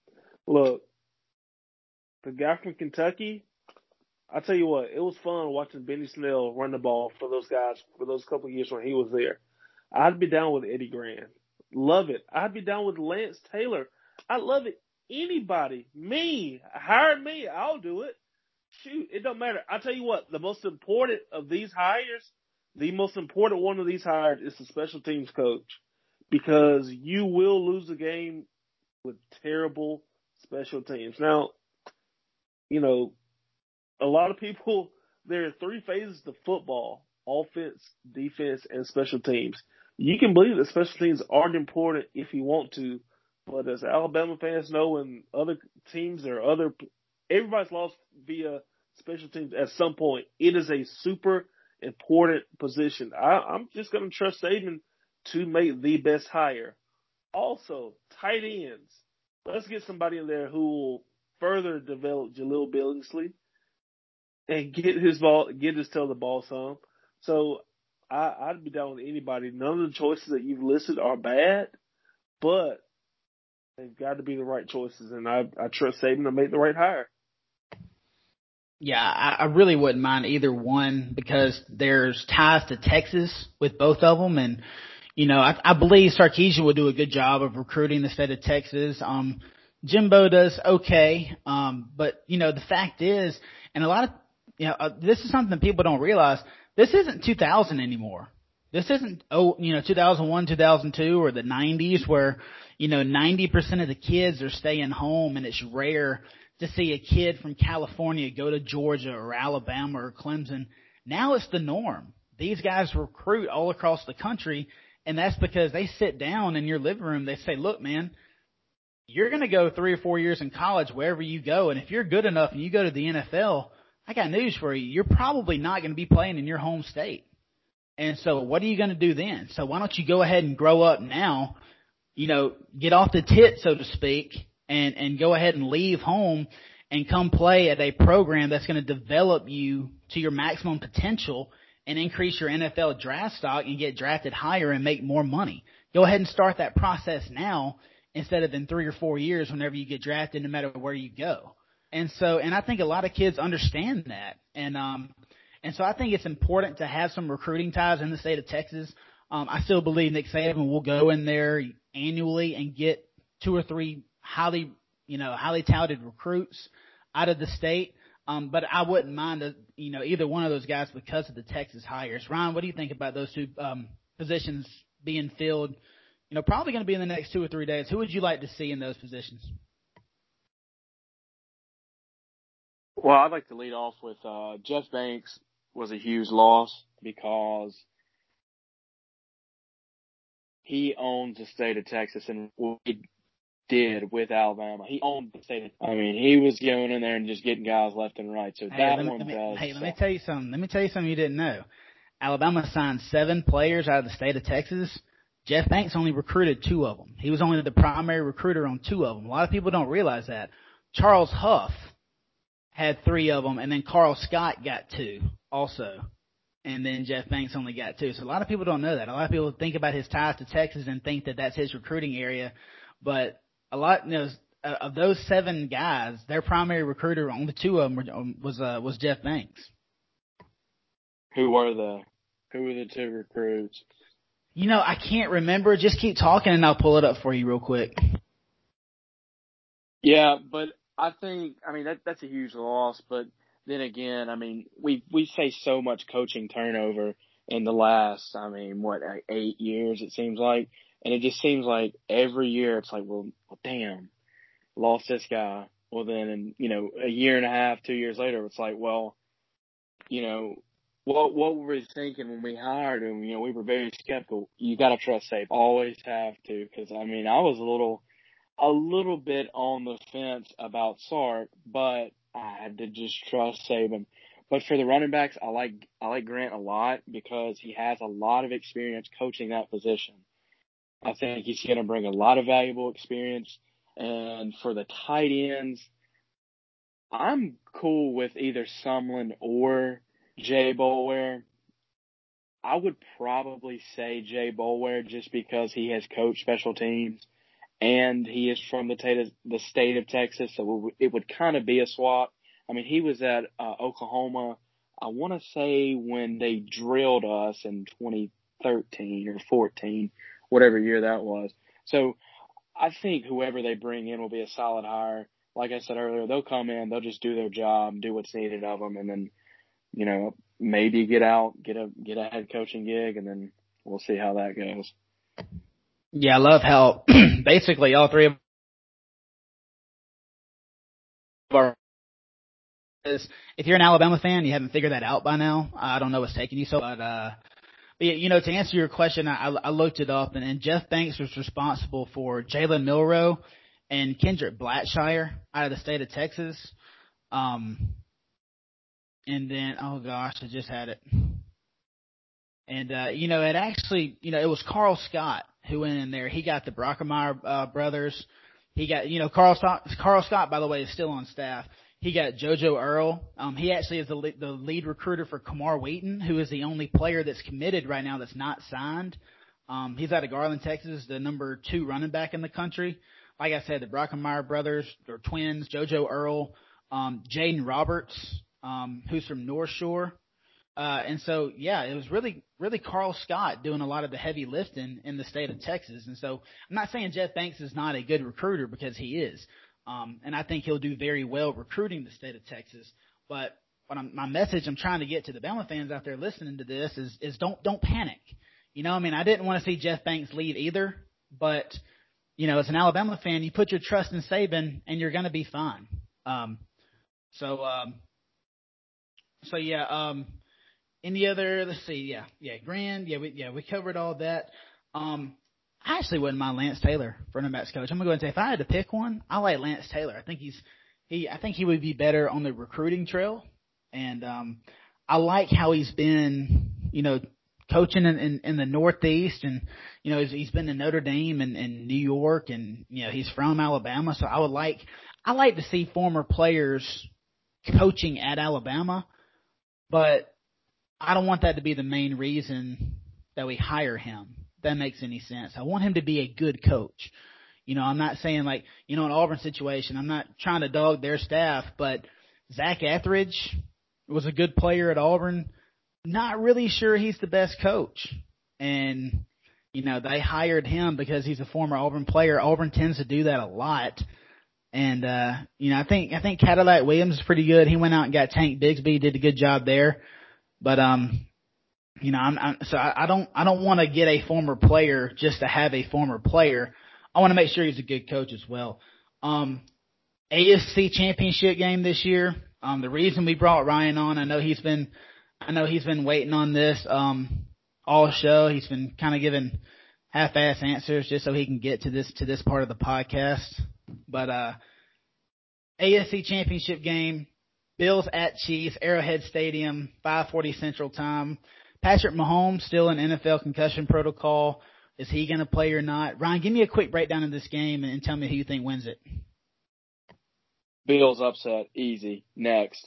look, the guy from Kentucky, I tell you what, it was fun watching Benny Snell run the ball for those guys for those couple years when he was there. I'd be down with Eddie Gran. Love it. I'd be down with Lance Taylor. I love it. Anybody, me, hire me, I'll do it. Shoot, it don't matter. I tell you what, the most important of these hires, the most important one of these hires is the special teams coach because you will lose a game with terrible special teams. Now, you know, a lot of people, there are three phases to football offense, defense, and special teams. You can believe that special teams aren't important if you want to, but as Alabama fans know, and other teams or other, everybody's lost via special teams at some point. It is a super important position. I, I'm just going to trust Saban to make the best hire. Also, tight ends. Let's get somebody in there who will further develop Jahleel Billingsley and get his ball, get his tail the ball some. So I, I'd be down with anybody. None of the choices that you've listed are bad, but they've got to be the right choices, and I, I trust Saban to make the right hire. Yeah, I, I really wouldn't mind either one because there's ties to Texas with both of them, and you know, I, I believe Sarkisian would do a good job of recruiting the state of Texas. Um, Jimbo does okay, um, but you know, the fact is, and a lot of, you know, uh, this is something people don't realize. This isn't 2000 anymore. This isn't oh, you know, 2001, 2002, or the 90s where, you know, 90% of the kids are staying home, and it's rare to see a kid from California go to Georgia or Alabama or Clemson. Now it's the norm. These guys recruit all across the country and that's because they sit down in your living room. They say, look, man, you're going to go three or four years in college wherever you go. And if you're good enough and you go to the NFL, I got news for you. You're probably not going to be playing in your home state. And so what are you going to do then? So why don't you go ahead and grow up now, you know, get off the tit, so to speak, and, and go ahead and leave home and come play at a program that's going to develop you to your maximum potential and increase your NFL draft stock and get drafted higher and make more money. Go ahead and start that process now instead of in three or four years whenever you get drafted, no matter where you go. And so, and I think a lot of kids understand that. And, um, and so I think it's important to have some recruiting ties in the state of Texas. Um, I still believe Nick Saban will go in there annually and get two or three highly, you know, highly touted recruits out of the state. Um, but I wouldn't mind, a, you know, either one of those guys because of the Texas hires. Ryan, what do you think about those two um, positions being filled? You know, probably going to be in the next two or three days. Who would you like to see in those positions? Well, I'd like to lead off with uh, Jeff Banks was a huge loss because he owns the state of Texas and we did with Alabama. He owned the state. Of, I mean, he was going in there and just getting guys left and right. So hey, that me, one let me, does. Hey, let me tell you something. Let me tell you something you didn't know. Alabama signed seven players out of the state of Texas. Jeff Banks only recruited two of them. He was only the primary recruiter on two of them. A lot of people don't realize that. Charles Huff had three of them, and then Carl Scott got two also. And then Jeff Banks only got two. So a lot of people don't know that. A lot of people think about his ties to Texas and think that that's his recruiting area. But a lot, you know, of those seven guys, their primary recruiter, only two of them were, um, was uh, was Jeff Banks. Who were the Who were the two recruits? You know, I can't remember. Just keep talking, and I'll pull it up for you real quick. Yeah, but I think I mean that that's a huge loss. But then again, I mean we we say so much coaching turnover in the last I mean what eight years it seems like. And it just seems like every year it's like, well, well damn, lost this guy. Well, then, you know, a year and a half, two years later, it's like, well, you know, what what were we thinking when we hired him? You know, we were very skeptical. You got to trust Saban. Always have to, because I mean, I was a little, a little bit on the fence about Sark, but I had to just trust Saban. But for the running backs, I like I like Gran a lot because he has a lot of experience coaching that position. I think he's going to bring a lot of valuable experience. And for the tight ends, I'm cool with either Sumlin or Jay Boulware. I would probably say Jay Boulware just because he has coached special teams and he is from the, the state of Texas, so it would kind of be a swap. I mean, he was at uh, Oklahoma, I want to say when they drilled us in 2013 or 14, whatever year that was. So I think whoever they bring in will be a solid hire. Like I said earlier, they'll come in, they'll just do their job, do what's needed of them, and then, you know, maybe get out, get a get a head coaching gig, and then we'll see how that goes. Yeah, I love how basically all three of our is if you're an Alabama fan, you haven't figured that out by now. I don't know what's taking you so, but uh, but you know, to answer your question, I, I looked it up, and, and Jeff Banks was responsible for Jalen Milroe and Kendrick Blackshire out of the state of Texas. Um, and then oh gosh, I just had it. And uh, you know, it actually, you know, it was Carl Scott who went in there. He got the Brockermeyer uh, brothers. He got, you know, Carl Scott. Carl Scott, by the way, is still on staff. He got JoJo Earle. Um, he actually is the lead, the lead recruiter for Camar Wheaton, who is the only player that's committed right now that's not signed. Um, he's out of Garland, Texas, the number two running back in the country. Like I said, the Brockermeyer brothers or twins, JoJo Earle, um, Jaden Roberts, um, who's from North Shore. Uh, and so, yeah, it was really, really Carl Scott doing a lot of the heavy lifting in the state of Texas. And so I'm not saying Jeff Banks is not a good recruiter because he is. Um, and I think he'll do very well recruiting the state of Texas. But what I'm, my message I'm trying to get to the Bama fans out there listening to this is, is don't, don't panic. You know, I mean, I didn't want to see Jeff Banks leave either, but you know, as an Alabama fan, you put your trust in Saban and you're going to be fine. Um, so, um, so yeah, um, any other? Let's see. Yeah, yeah. Gran. Yeah, we yeah we covered all that. Um, I actually wouldn't mind Lance Taylor for running backs coach. I'm gonna go and say if I had to pick one, I like Lance Taylor. I think he's he. I think he would be better on the recruiting trail, and um, I like how he's been. You know, coaching in, in, in the Northeast, and you know he's, he's been to Notre Dame and, and New York, and you know he's from Alabama. So I would like I like to see former players coaching at Alabama, but I don't want that to be the main reason that we hire him. that makes any sense. I want him to be a good coach. You know, I'm not saying like, you know, an Auburn situation, I'm not trying to dog their staff, but Zach Etheridge was a good player at Auburn. Not really sure he's the best coach. And, you know, they hired him because he's a former Auburn player. Auburn tends to do that a lot. And, uh, you know, I think, I think Cadillac Williams is pretty good. He went out and got Tank Bigsby, did a good job there. But um, you know, I'm, I'm so I, I don't I don't want to get a former player just to have a former player. I want to make sure he's a good coach as well. Um, AFC championship game this year. Um, the reason we brought Ryan on, I know he's been, I know he's been waiting on this um, all show. He's been kind of giving half-ass answers just so he can get to this to this part of the podcast. But uh, AFC championship game, Bills at Chiefs, Arrowhead Stadium, 5:40 Central Time. Patrick Mahomes still in NFL concussion protocol. Is he going to play or not? Ryan, give me a quick breakdown of this game and tell me who you think wins it. Bills upset, easy. Next.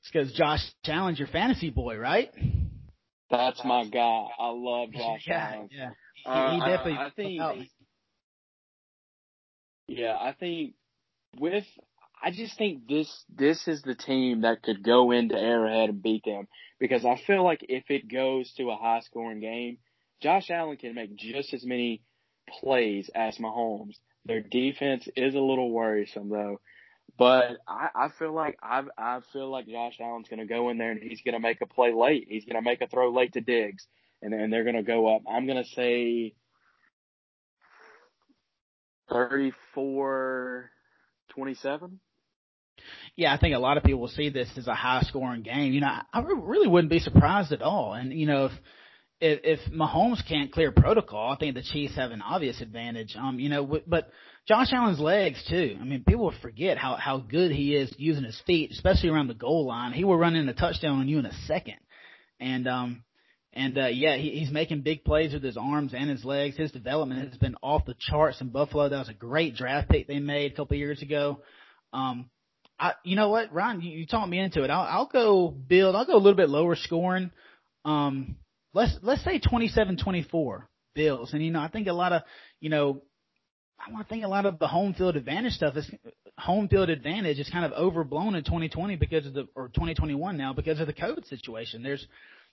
It's because Josh Allen's your fantasy boy, right? That's my guy. I love Josh yeah, Allen. Yeah, he, uh, he definitely. I, I think. Yeah, I think with I just think this this is the team that could go into Arrowhead and beat them because I feel like if it goes to a high scoring game, Josh Allen can make just as many plays as Mahomes. Their defense is a little worrisome though. But I, I feel like I I feel like Josh Allen's gonna go in there and he's gonna make a play late. He's gonna make a throw late to Diggs and then they're gonna go up. I'm gonna say thirty four twenty seven. Yeah, I think a lot of people will see this as a high scoring game. You know, I really wouldn't be surprised at all. And you know, if if, if Mahomes can't clear protocol, I think the Chiefs have an obvious advantage. Um, you know, but Josh Allen's legs too. I mean, people forget how how good he is using his feet, especially around the goal line. He will run in a touchdown on you in a second, and um, and uh, yeah, he, he's making big plays with his arms and his legs. His development has been off the charts in Buffalo. That was a great draft pick they made a couple of years ago. Um, I, you know what, Ryan, you, you talked me into it. I'll, I'll go build. I'll go a little bit lower scoring. Um, let's let's say 27-24 Bills. And you know, I think a lot of you know, I want to think a lot of the home field advantage stuff is home field advantage is kind of overblown in 2020 because of the or 2021 now because of the COVID situation. There's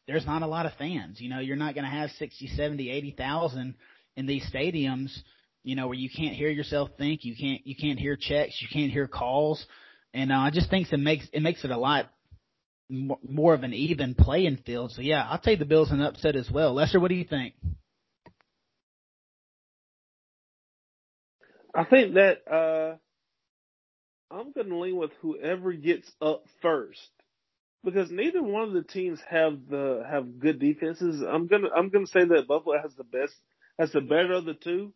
there's not a lot of fans. You know, you're not going to have 60, 70, 80,000 in these stadiums, you know, where you can't hear yourself think, you can't, you can't hear checks, you can't hear calls. And uh, I just think it makes, it makes it a lot more, more of an even playing field. So yeah, I'll take the Bills an upset as well. Lester, what do you think? I think that, uh, I'm going to lean with whoever gets up first because neither one of the teams have the have good defenses. I'm gonna I'm gonna say that Buffalo has the best has the better of the two,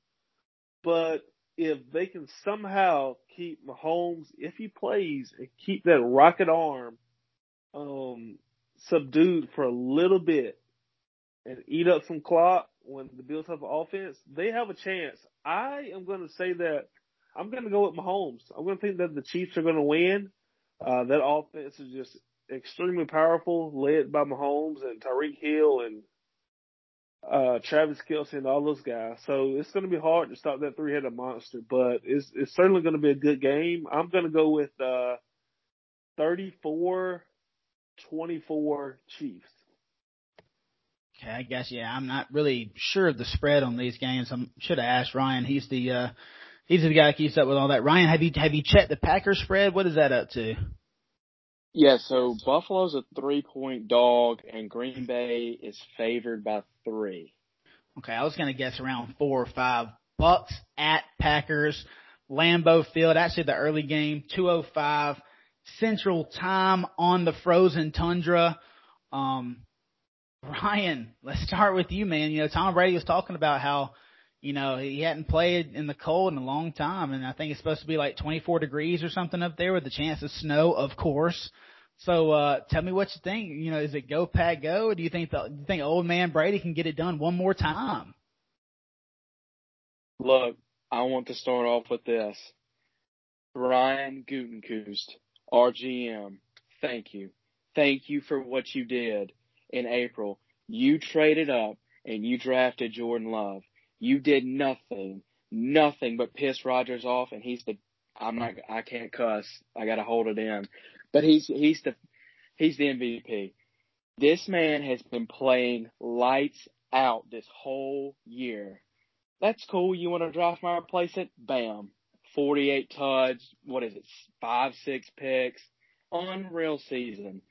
but if they can somehow keep Mahomes, if he plays, and keep that rocket arm um, subdued for a little bit and eat up some clock when the Bills have offense, they have a chance. I am going to say that I'm going to go with Mahomes. I'm going to think that the Chiefs are going to win. Uh, that offense is just extremely powerful, led by Mahomes and Tyreek Hill and uh, Travis Kelce and all those guys. So it's going to be hard to stop that three-headed monster, but it's it's certainly going to be a good game. I'm going to go with uh, 34-24 Chiefs. Okay, I guess yeah. I'm not really sure of the spread on these games. I should have asked Ryan. He's the uh, he's the guy that keeps up with all that. Ryan, have you have you checked the Packers spread? What is that up to? Yeah, so Buffalo's a three point dog and Green Bay is favored by three. Okay, I was gonna guess around four or five. Bucs at Packers, Lambeau Field, actually the early game, 205 Central Time on the frozen tundra. Um, Ryan, let's start with you, man. You know, Tom Brady was talking about how, you know, he hadn't played in the cold in a long time, and I think it's supposed to be like 24 degrees or something up there with the chance of snow, of course. So uh, tell me what you think. You know, is it go pack go? Or do you think the do you think old man Brady can get it done one more time? Look, I want to start off with this. Brian Gutekunst, RGM, thank you. Thank you for what you did in April. You traded up and you drafted Jordan Love. You did nothing, nothing but piss Rogers off, and he's the I'm not I can't cuss. I gotta hold it in. But he's he's the he's the MVP. This man has been playing lights out this whole year. That's cool. You want to draft my replacement? Bam. 48 tuds. What is it? Five, six picks. Unreal season.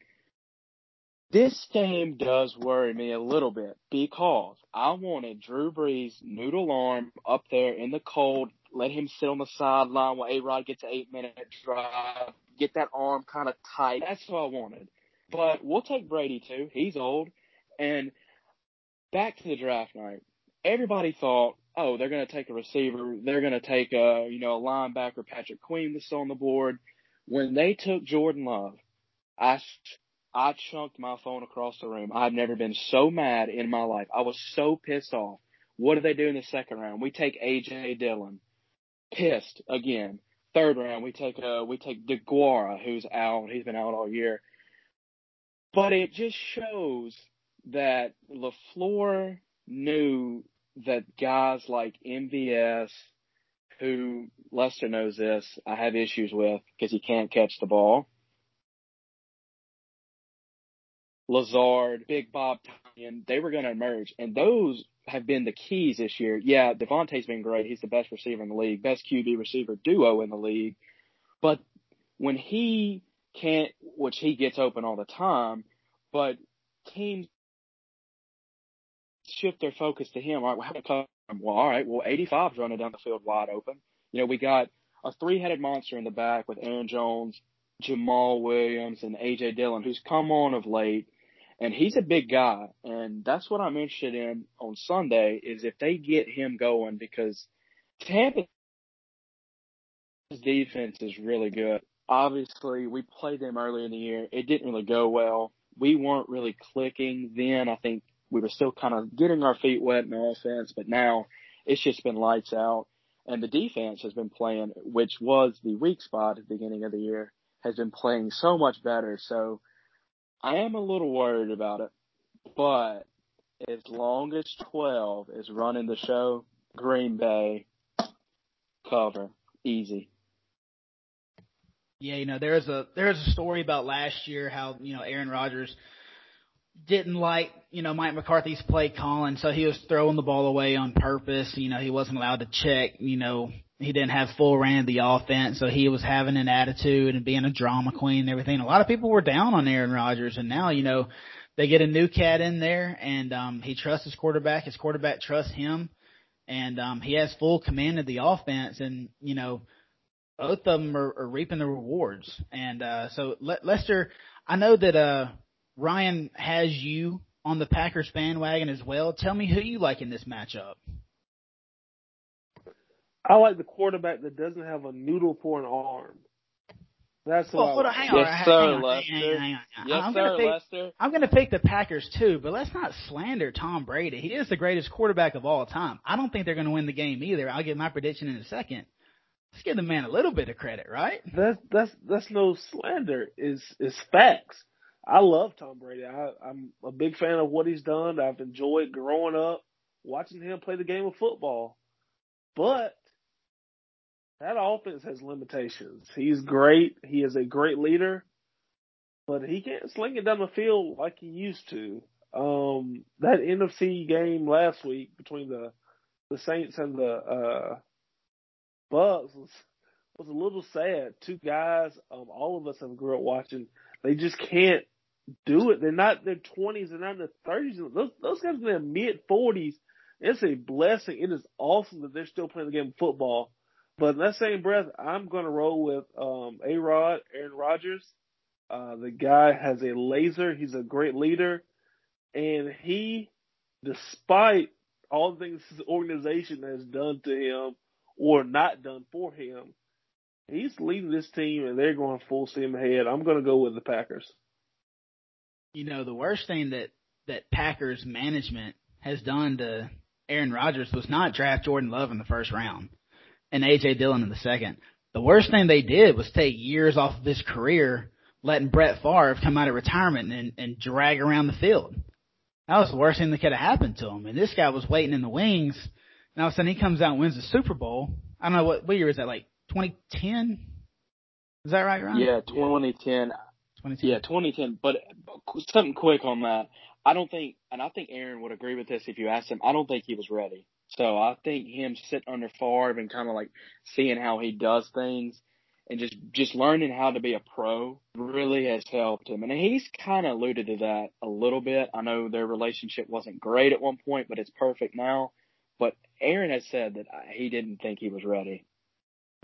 This game does worry me a little bit because I wanted Drew Brees noodle arm up there in the cold, let him sit on the sideline while A Rod gets an eight minute drive, get that arm kind of tight. That's what I wanted. But we'll take Brady too. He's old. And back to the draft night. Everybody thought, oh, they're going to take a receiver. They're going to take a, you know, a linebacker, Patrick Queen that's on the board. When they took Jordan Love, I, I chunked my phone across the room. I've never been so mad in my life. I was so pissed off. What do they do in the second round? We take AJ Dillon. Pissed again. Third round, we take uh we take Deguara, who's out. He's been out all year. But it just shows that LaFleur knew that guys like MVS, who Lester knows this, I have issues with because he can't catch the ball. Lazard, Big Bob Tonyan, they were going to emerge. And those have been the keys this year. Yeah, Davante's been great. He's the best receiver in the league, best QB receiver duo in the league. But when he can't, which he gets open all the time, but teams shift their focus to him. All right, well, well, all right, well, 85's running down the field wide open. You know, we got a three-headed monster in the back with Aaron Jones, Jamaal Williams, and AJ Dillon, who's come on of late. And he's a big guy, and that's what I'm interested in on Sunday is if they get him going because Tampa's defense is really good. Obviously, we played them earlier in the year. It didn't really go well. We weren't really clicking then. I think we were still kind of getting our feet wet in offense, but now it's just been lights out. And the defense has been playing, which was the weak spot at the beginning of the year, has been playing so much better. So I am a little worried about it, but as long as 12 is running the show, Green Bay cover easy. Yeah, you know, there's a there's a story about last year how you know Aaron Rodgers didn't like you know Mike McCarthy's play calling, so he was throwing the ball away on purpose. You know, he wasn't allowed to check. You know, he didn't have full reign of the offense, so he was having an attitude and being a drama queen and everything. A lot of people were down on Aaron Rodgers, and now you know they get a new cat in there, and um, he trusts his quarterback. His quarterback trusts him, and um, he has full command of the offense. And you know, both of them are, are reaping the rewards. And uh, so Le- Lester, I know that uh, Ryan has you on the Packers bandwagon as well. Tell me who you like in this matchup. I like the quarterback that doesn't have a noodle for an arm. That's what. Well, hold on, hang on, Yes, sir, Lester. hang on, hang on. Yes, I'm sir, gonna pick, Lester. I'm going to pick the Packers too, but let's not slander Tom Brady. He is the greatest quarterback of all time. I don't think they're going to win the game either. I'll give my prediction in a second. Let's give the man a little bit of credit, right? That's that's that's no slander. Is is facts. I love Tom Brady. I, I'm a big fan of what he's done. I've enjoyed growing up watching him play the game of football. But that offense has limitations. He's great. He is a great leader, but he can't sling it down the field like he used to. Um, that NFC game last week between the the Saints and the uh, Bucs was was a little sad. Two guys, um, all of us have grew up watching. They just can't do it. They're not their twenties. They're not in their thirties. Those those guys in their mid forties. It's a blessing. It is awesome that they're still playing the game of football. But in that same breath, I'm going to roll with um, A Rod, Aaron Rodgers. Uh, the guy has a laser. He's a great leader. And he, despite all the things his organization has done to him or not done for him, he's leading this team and they're going full steam ahead. I'm going to go with the Packers. You know, the worst thing that that Packers management has done to Aaron Rodgers was not draft Jordan Love in the first round and AJ Dillon in the second. The worst thing they did was take years off of his career, letting Brett Favre come out of retirement and, and drag around the field. That was the worst thing that could have happened to him. And this guy was waiting in the wings. And all of a sudden he comes out and wins the Super Bowl. I don't know what, what year is that, like 2010? Is that right, Ryan? Yeah, 2010. 2010. Yeah, 2010. But something quick on that. I don't think, and I think Aaron would agree with this if you asked him. I don't think he was ready. So I think him sitting under Favre and kind of like seeing how he does things and just just learning how to be a pro really has helped him. And he's kind of alluded to that a little bit. I know their relationship wasn't great at one point, but it's perfect now. But Aaron has said that uh, he didn't think he was ready.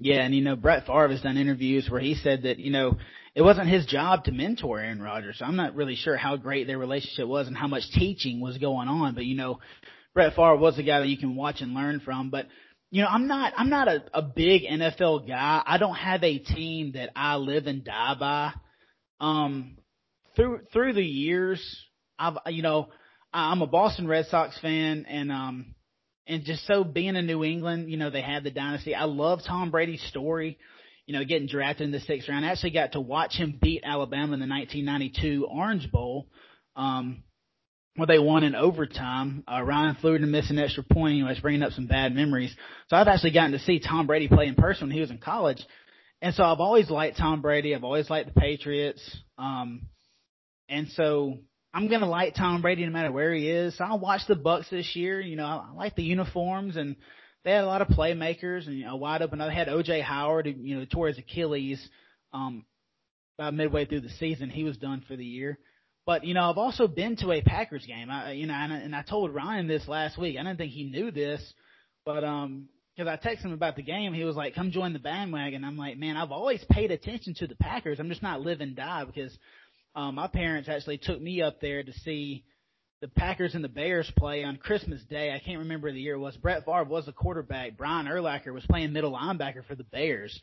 Yeah, and you know, Brett Favre has done interviews where he said that, you know, it wasn't his job to mentor Aaron Rodgers. So I'm not really sure how great their relationship was and how much teaching was going on, but you know, Brett Favre was a guy that you can watch and learn from, but you know, I'm not I'm not a, a big NFL guy. I don't have a team that I live and die by. Um through through the years, I've you know, I'm a Boston Red Sox fan and um and just so being in New England, you know, they had the dynasty. I love Tom Brady's story, you know, getting drafted in the sixth round. I actually got to watch him beat Alabama in the 1992 Orange Bowl, um, where they won in overtime. Uh, Ryan Flew to miss an extra point. You know, it's bringing up some bad memories. So I've actually gotten to see Tom Brady play in person when he was in college. And so I've always liked Tom Brady. I've always liked the Patriots. Um, and so I'm gonna like Tom Brady no matter where he is. So I'll watch the Bucs this year. You know, I like the uniforms and they had a lot of playmakers and you know wide open. They had OJ Howard, you know tore his Achilles um, about midway through the season. He was done for the year. But you know, I've also been to a Packers game. I, you know, and I, and I told Ryan this last week. I didn't think he knew this, but um, because I texted him about the game, he was like, "Come join the bandwagon." I'm like, "Man, I've always paid attention to the Packers. I'm just not live and die because." Um, my parents actually took me up there to see the Packers and the Bears play on Christmas Day. I can't remember the year it was. Brett Favre was the quarterback. Brian Urlacher was playing middle linebacker for the Bears,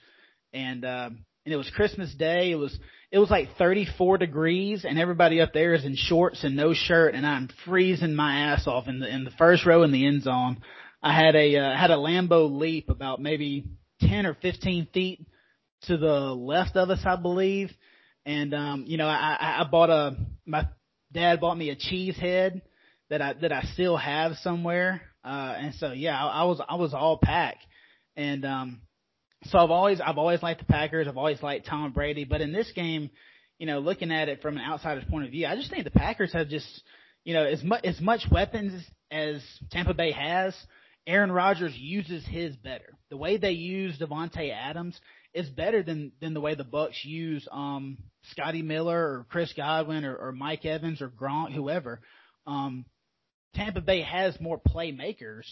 and um, and it was Christmas Day. It was it was like 34 degrees, and everybody up there is in shorts and no shirt, and I'm freezing my ass off in the in the first row in the end zone. I had a uh, had a Lambeau leap about maybe 10 or 15 feet to the left of us, I believe. And um, you know, I, I bought a my dad bought me a cheese head that I that I still have somewhere. Uh, and so yeah, I, I was I was all packed. And um, so I've always I've always liked the Packers. I've always liked Tom Brady. But in this game, you know, looking at it from an outsider's point of view, I just think the Packers have just, you know, as much as much weapons as Tampa Bay has, Aaron Rodgers uses his better. The way they use Davante Adams is better than than the way the Bucs use um Scotty Miller or Chris Godwin or, or Mike Evans or Gronk, whoever. Um, Tampa Bay has more playmakers,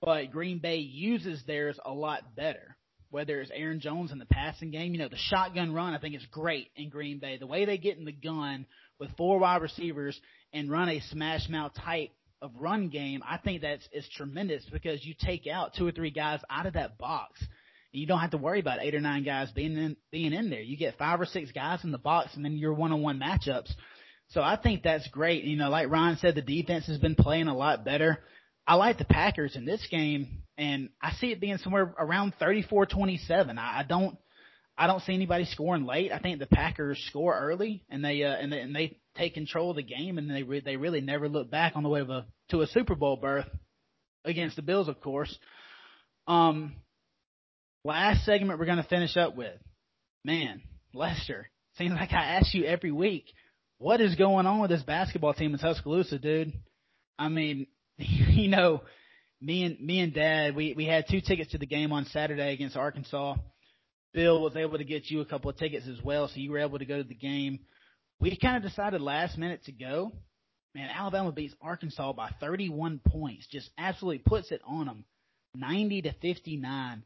but Green Bay uses theirs a lot better whether it's Aaron Jones in the passing game. You know, the shotgun run I think is great in Green Bay. The way they get in the gun with four wide receivers and run a smash mouth type of run game, I think that's is tremendous because you take out two or three guys out of that box. And you don't have to worry about eight or nine guys being in being in there. You get five or six guys in the box and then your one on one matchups. So I think that's great. You know, like Ryan said, the defense has been playing a lot better. I like the Packers in this game, and I see it being somewhere around 34-27. I, I don't, I don't see anybody scoring late. I think the Packers score early, and they uh, and they, and they take control of the game, and they re- they really never look back on the way of a to a Super Bowl berth against the Bills, of course. Um, last segment we're going to finish up with, man, Lester. Seems like I ask you every week, what is going on with this basketball team in Tuscaloosa, dude? I mean, you know, me and me and Dad, we we had two tickets to the game on Saturday against Arkansas. Bill was able to get you a couple of tickets as well, so you were able to go to the game. We kind of decided last minute to go. Man, Alabama beats Arkansas by 31 points, just absolutely puts it on them, 90 to 59.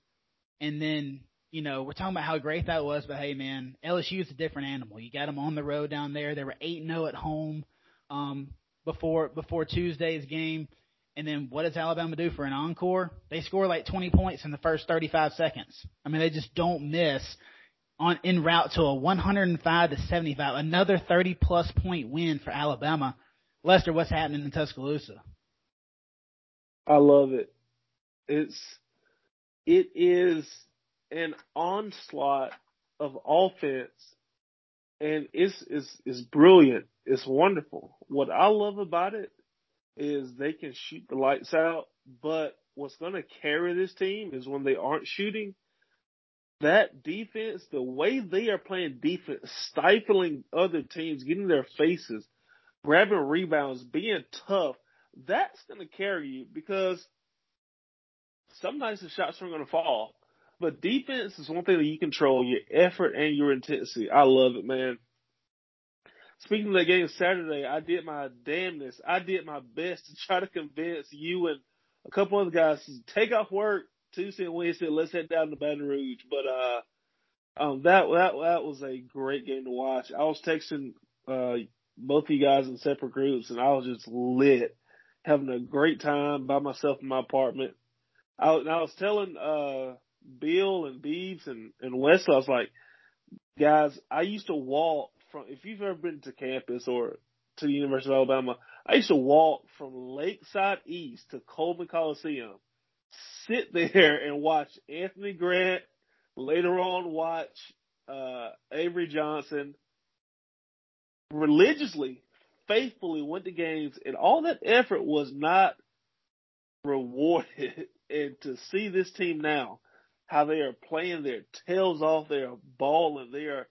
And then, you know, we're talking about how great that was, but hey, man, LSU is a different animal. You got them on the road down there. They were 8 0 at home um, before before Tuesday's game. And then what does Alabama do for an encore? They score like 20 points in the first 35 seconds. I mean, they just don't miss on en route to a 105 to 75, another 30 plus point win for Alabama. Lester, what's happening in Tuscaloosa? I love it. It's it is an onslaught of offense and it's it's it's brilliant. It's wonderful. What I love about it is they can shoot the lights out, but what's going to carry this team is when they aren't shooting. That defense, the way they are playing defense, stifling other teams, getting their faces, grabbing rebounds, being tough, that's going to carry you because sometimes the shots aren't going to fall. But defense is one thing that you control, your effort and your intensity. I love it, man. Speaking of that game Saturday, I did my damnness. I did my best to try to convince you and a couple other guys to take off work Tuesday and Wednesday. Let's head down to Baton Rouge. But uh, um, that that that was a great game to watch. I was texting uh both of you guys in separate groups, and I was just lit, having a great time by myself in my apartment. I, and I was telling uh Bill and Beebs and and Wesley, I was like, guys, I used to walk from if you've ever been to campus or to the University of Alabama, I used to walk from Lakeside East to Coleman Coliseum, sit there and watch Anthony Grant, later on watch uh, Avery Johnson religiously, faithfully went to games, and all that effort was not rewarded. and to see this team now, how they are playing their tails off, they are balling, they are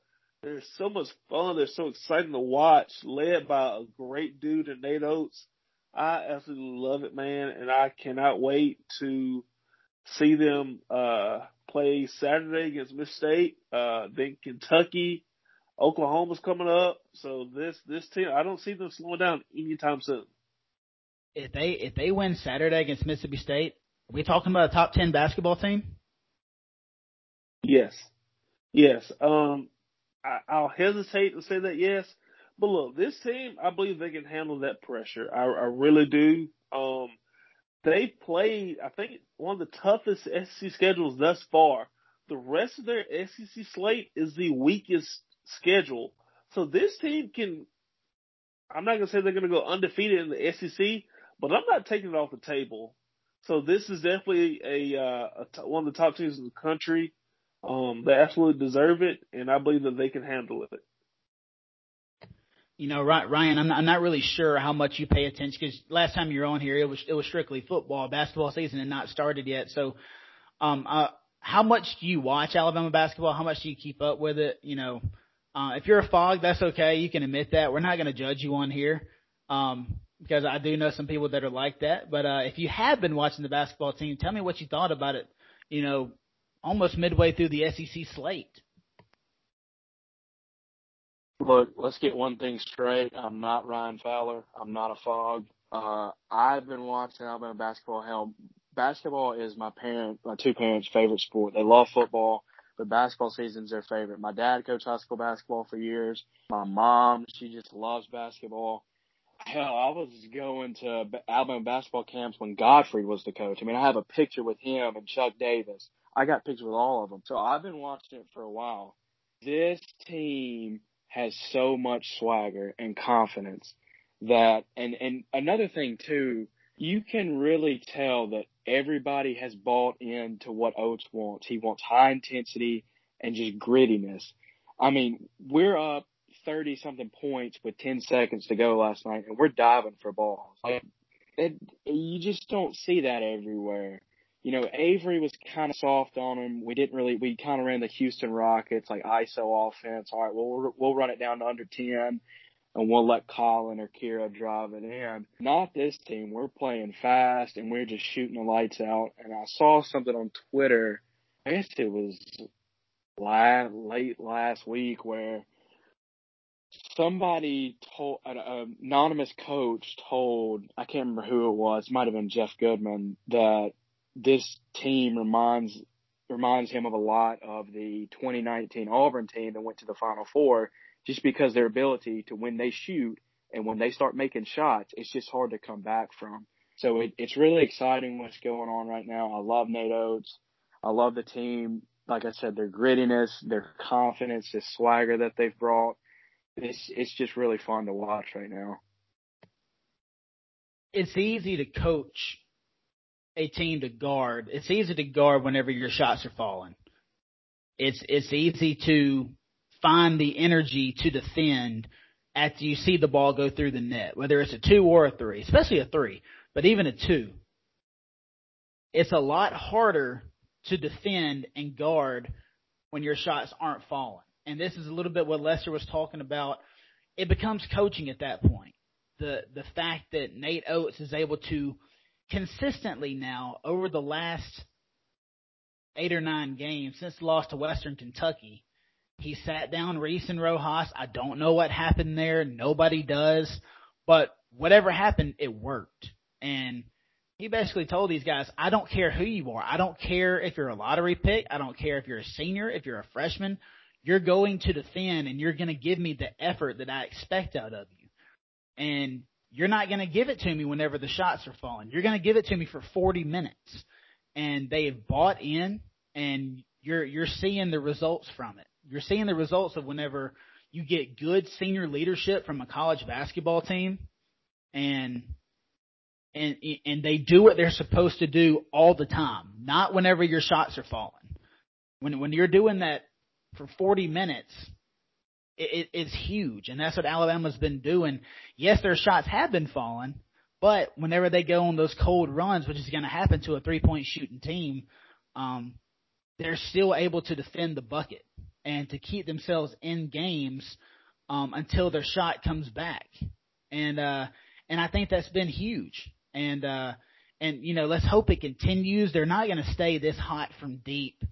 they're so much fun. They're so exciting to watch, led by a great dude in Nate Oats. I absolutely love it, man, and I cannot wait to see them uh, play Saturday against Miss State. Uh, then Kentucky, Oklahoma's coming up. So this this team, I don't see them slowing down anytime soon. If they if they win Saturday against Mississippi State, are we talking about a top ten basketball team? Yes, yes. Um, I, I'll hesitate to say that yes, But look, this team, I believe they can handle that pressure. I, I really do. Um, they played, I think, one of the toughest SEC schedules thus far. The rest of their SEC slate is the weakest schedule. So this team can, I'm not going to say they're going to go undefeated in the SEC, but I'm not taking it off the table. So this is definitely a, uh, a t- one of the top teams in the country. Um, they absolutely deserve it, and I believe that they can handle it. You know, Ryan, I'm not, I'm not really sure how much you pay attention because last time you were on here, it was it was strictly football. Basketball season had not started yet. So, um, uh, how much do you watch Alabama basketball? How much do you keep up with it? You know, uh, if you're a fog, that's okay. You can admit that. We're not going to judge you on here. Um, because I do know some people that are like that. But uh, if you have been watching the basketball team, tell me what you thought about it. You know, almost midway through the SEC slate. Look, let's get one thing straight. I'm not Ryan Fowler. I'm not a fog. Uh, I've been watching Alabama basketball. Hell, basketball is my parent, my two parents' favorite sport. They love football, but basketball season's their favorite. My dad coached high school basketball for years. My mom, she just loves basketball. Hell, I was going to Alabama basketball camps when Gottfried was the coach. I mean, I have a picture with him and Chuck Davis. I got pictures with all of them. So I've been watching it for a while. This team has so much swagger and confidence that, and, and another thing too, you can really tell that everybody has bought into what Oats wants. He wants high intensity and just grittiness. I mean, we're up 30 something points with 10 seconds to go last night and we're diving for balls. Like, it, you just don't see that everywhere. You know, Avery was kind of soft on him. We didn't really, we kind of ran the Houston Rockets, like ISO offense. All right, well, we'll, run it down to under 10 and we'll let Collin or Kira drive it in. Not this team. We're playing fast and we're just shooting the lights out. And I saw something on Twitter. I guess it was last, late last week where somebody told an anonymous coach told I can't remember who it was. Might have been Jeff Goodman that this team reminds reminds him of a lot of the 2019 Auburn team that went to the Final Four, just because their ability to when they shoot and when they start making shots, it's just hard to come back from. So it, it's really exciting what's going on right now. I love Nate Oats. I love the team. Like I said, their grittiness, their confidence, the swagger that they've brought it's it's just really fun to watch right now. It's easy to coach a team to guard. It's easy to guard whenever your shots are falling. It's it's easy to find the energy to defend after you see the ball go through the net, whether it's a two or a three, especially a three, but even a two. It's a lot harder to defend and guard when your shots aren't falling and this is a little bit what Lester was talking about, it becomes coaching at that point. The the fact that Nate Oats is able to consistently now over the last eight or nine games since the loss to Western Kentucky, he sat down Reese and Rojas. I don't know what happened there. Nobody does. But whatever happened, it worked. And he basically told these guys, I don't care who you are. I don't care if you're a lottery pick. I don't care if you're a senior, if you're a freshman. You're going to defend and you're going to give me the effort that I expect out of you. And you're not going to give it to me whenever the shots are falling. You're going to give it to me for 40 minutes. And they have bought in and you're, you're seeing the results from it. You're seeing the results of whenever you get good senior leadership from a college basketball team and and and they do what they're supposed to do all the time, not whenever your shots are falling. When when you're doing that for 40 minutes it, it's huge, and that's what Alabama's been doing. Yes, their shots have been falling, but whenever they go on those cold runs, which is going to happen to a three-point shooting team, um, they're still able to defend the bucket and to keep themselves in games um, until their shot comes back. And uh, and I think that's been huge. And uh, and you know, let's hope it continues. They're not going to stay this hot from deep.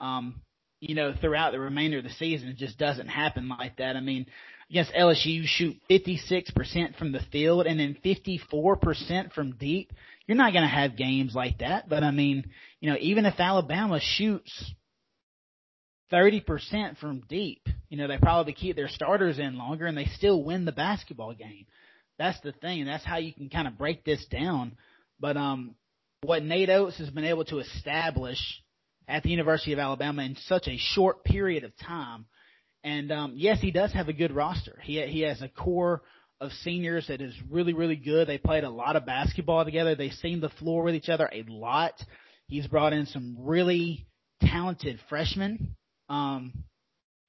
Um, you know, throughout the remainder of the season. It just doesn't happen like that. I mean, against LSU, you shoot 56% from the field and then 54% from deep. You're not going to have games like that. But I mean, you know, even if Alabama shoots 30% from deep. You know, they probably keep their starters in longer and they still win the basketball game. That's the thing. That's how you can kind of break this down. But um, what Nate Oats has been able to establish at the University of Alabama in such a short period of time, and um, yes, he does have a good roster. He he has a core of seniors that is really really good. They played a lot of basketball together. They've seen the floor with each other a lot. He's brought in some really talented freshmen, um,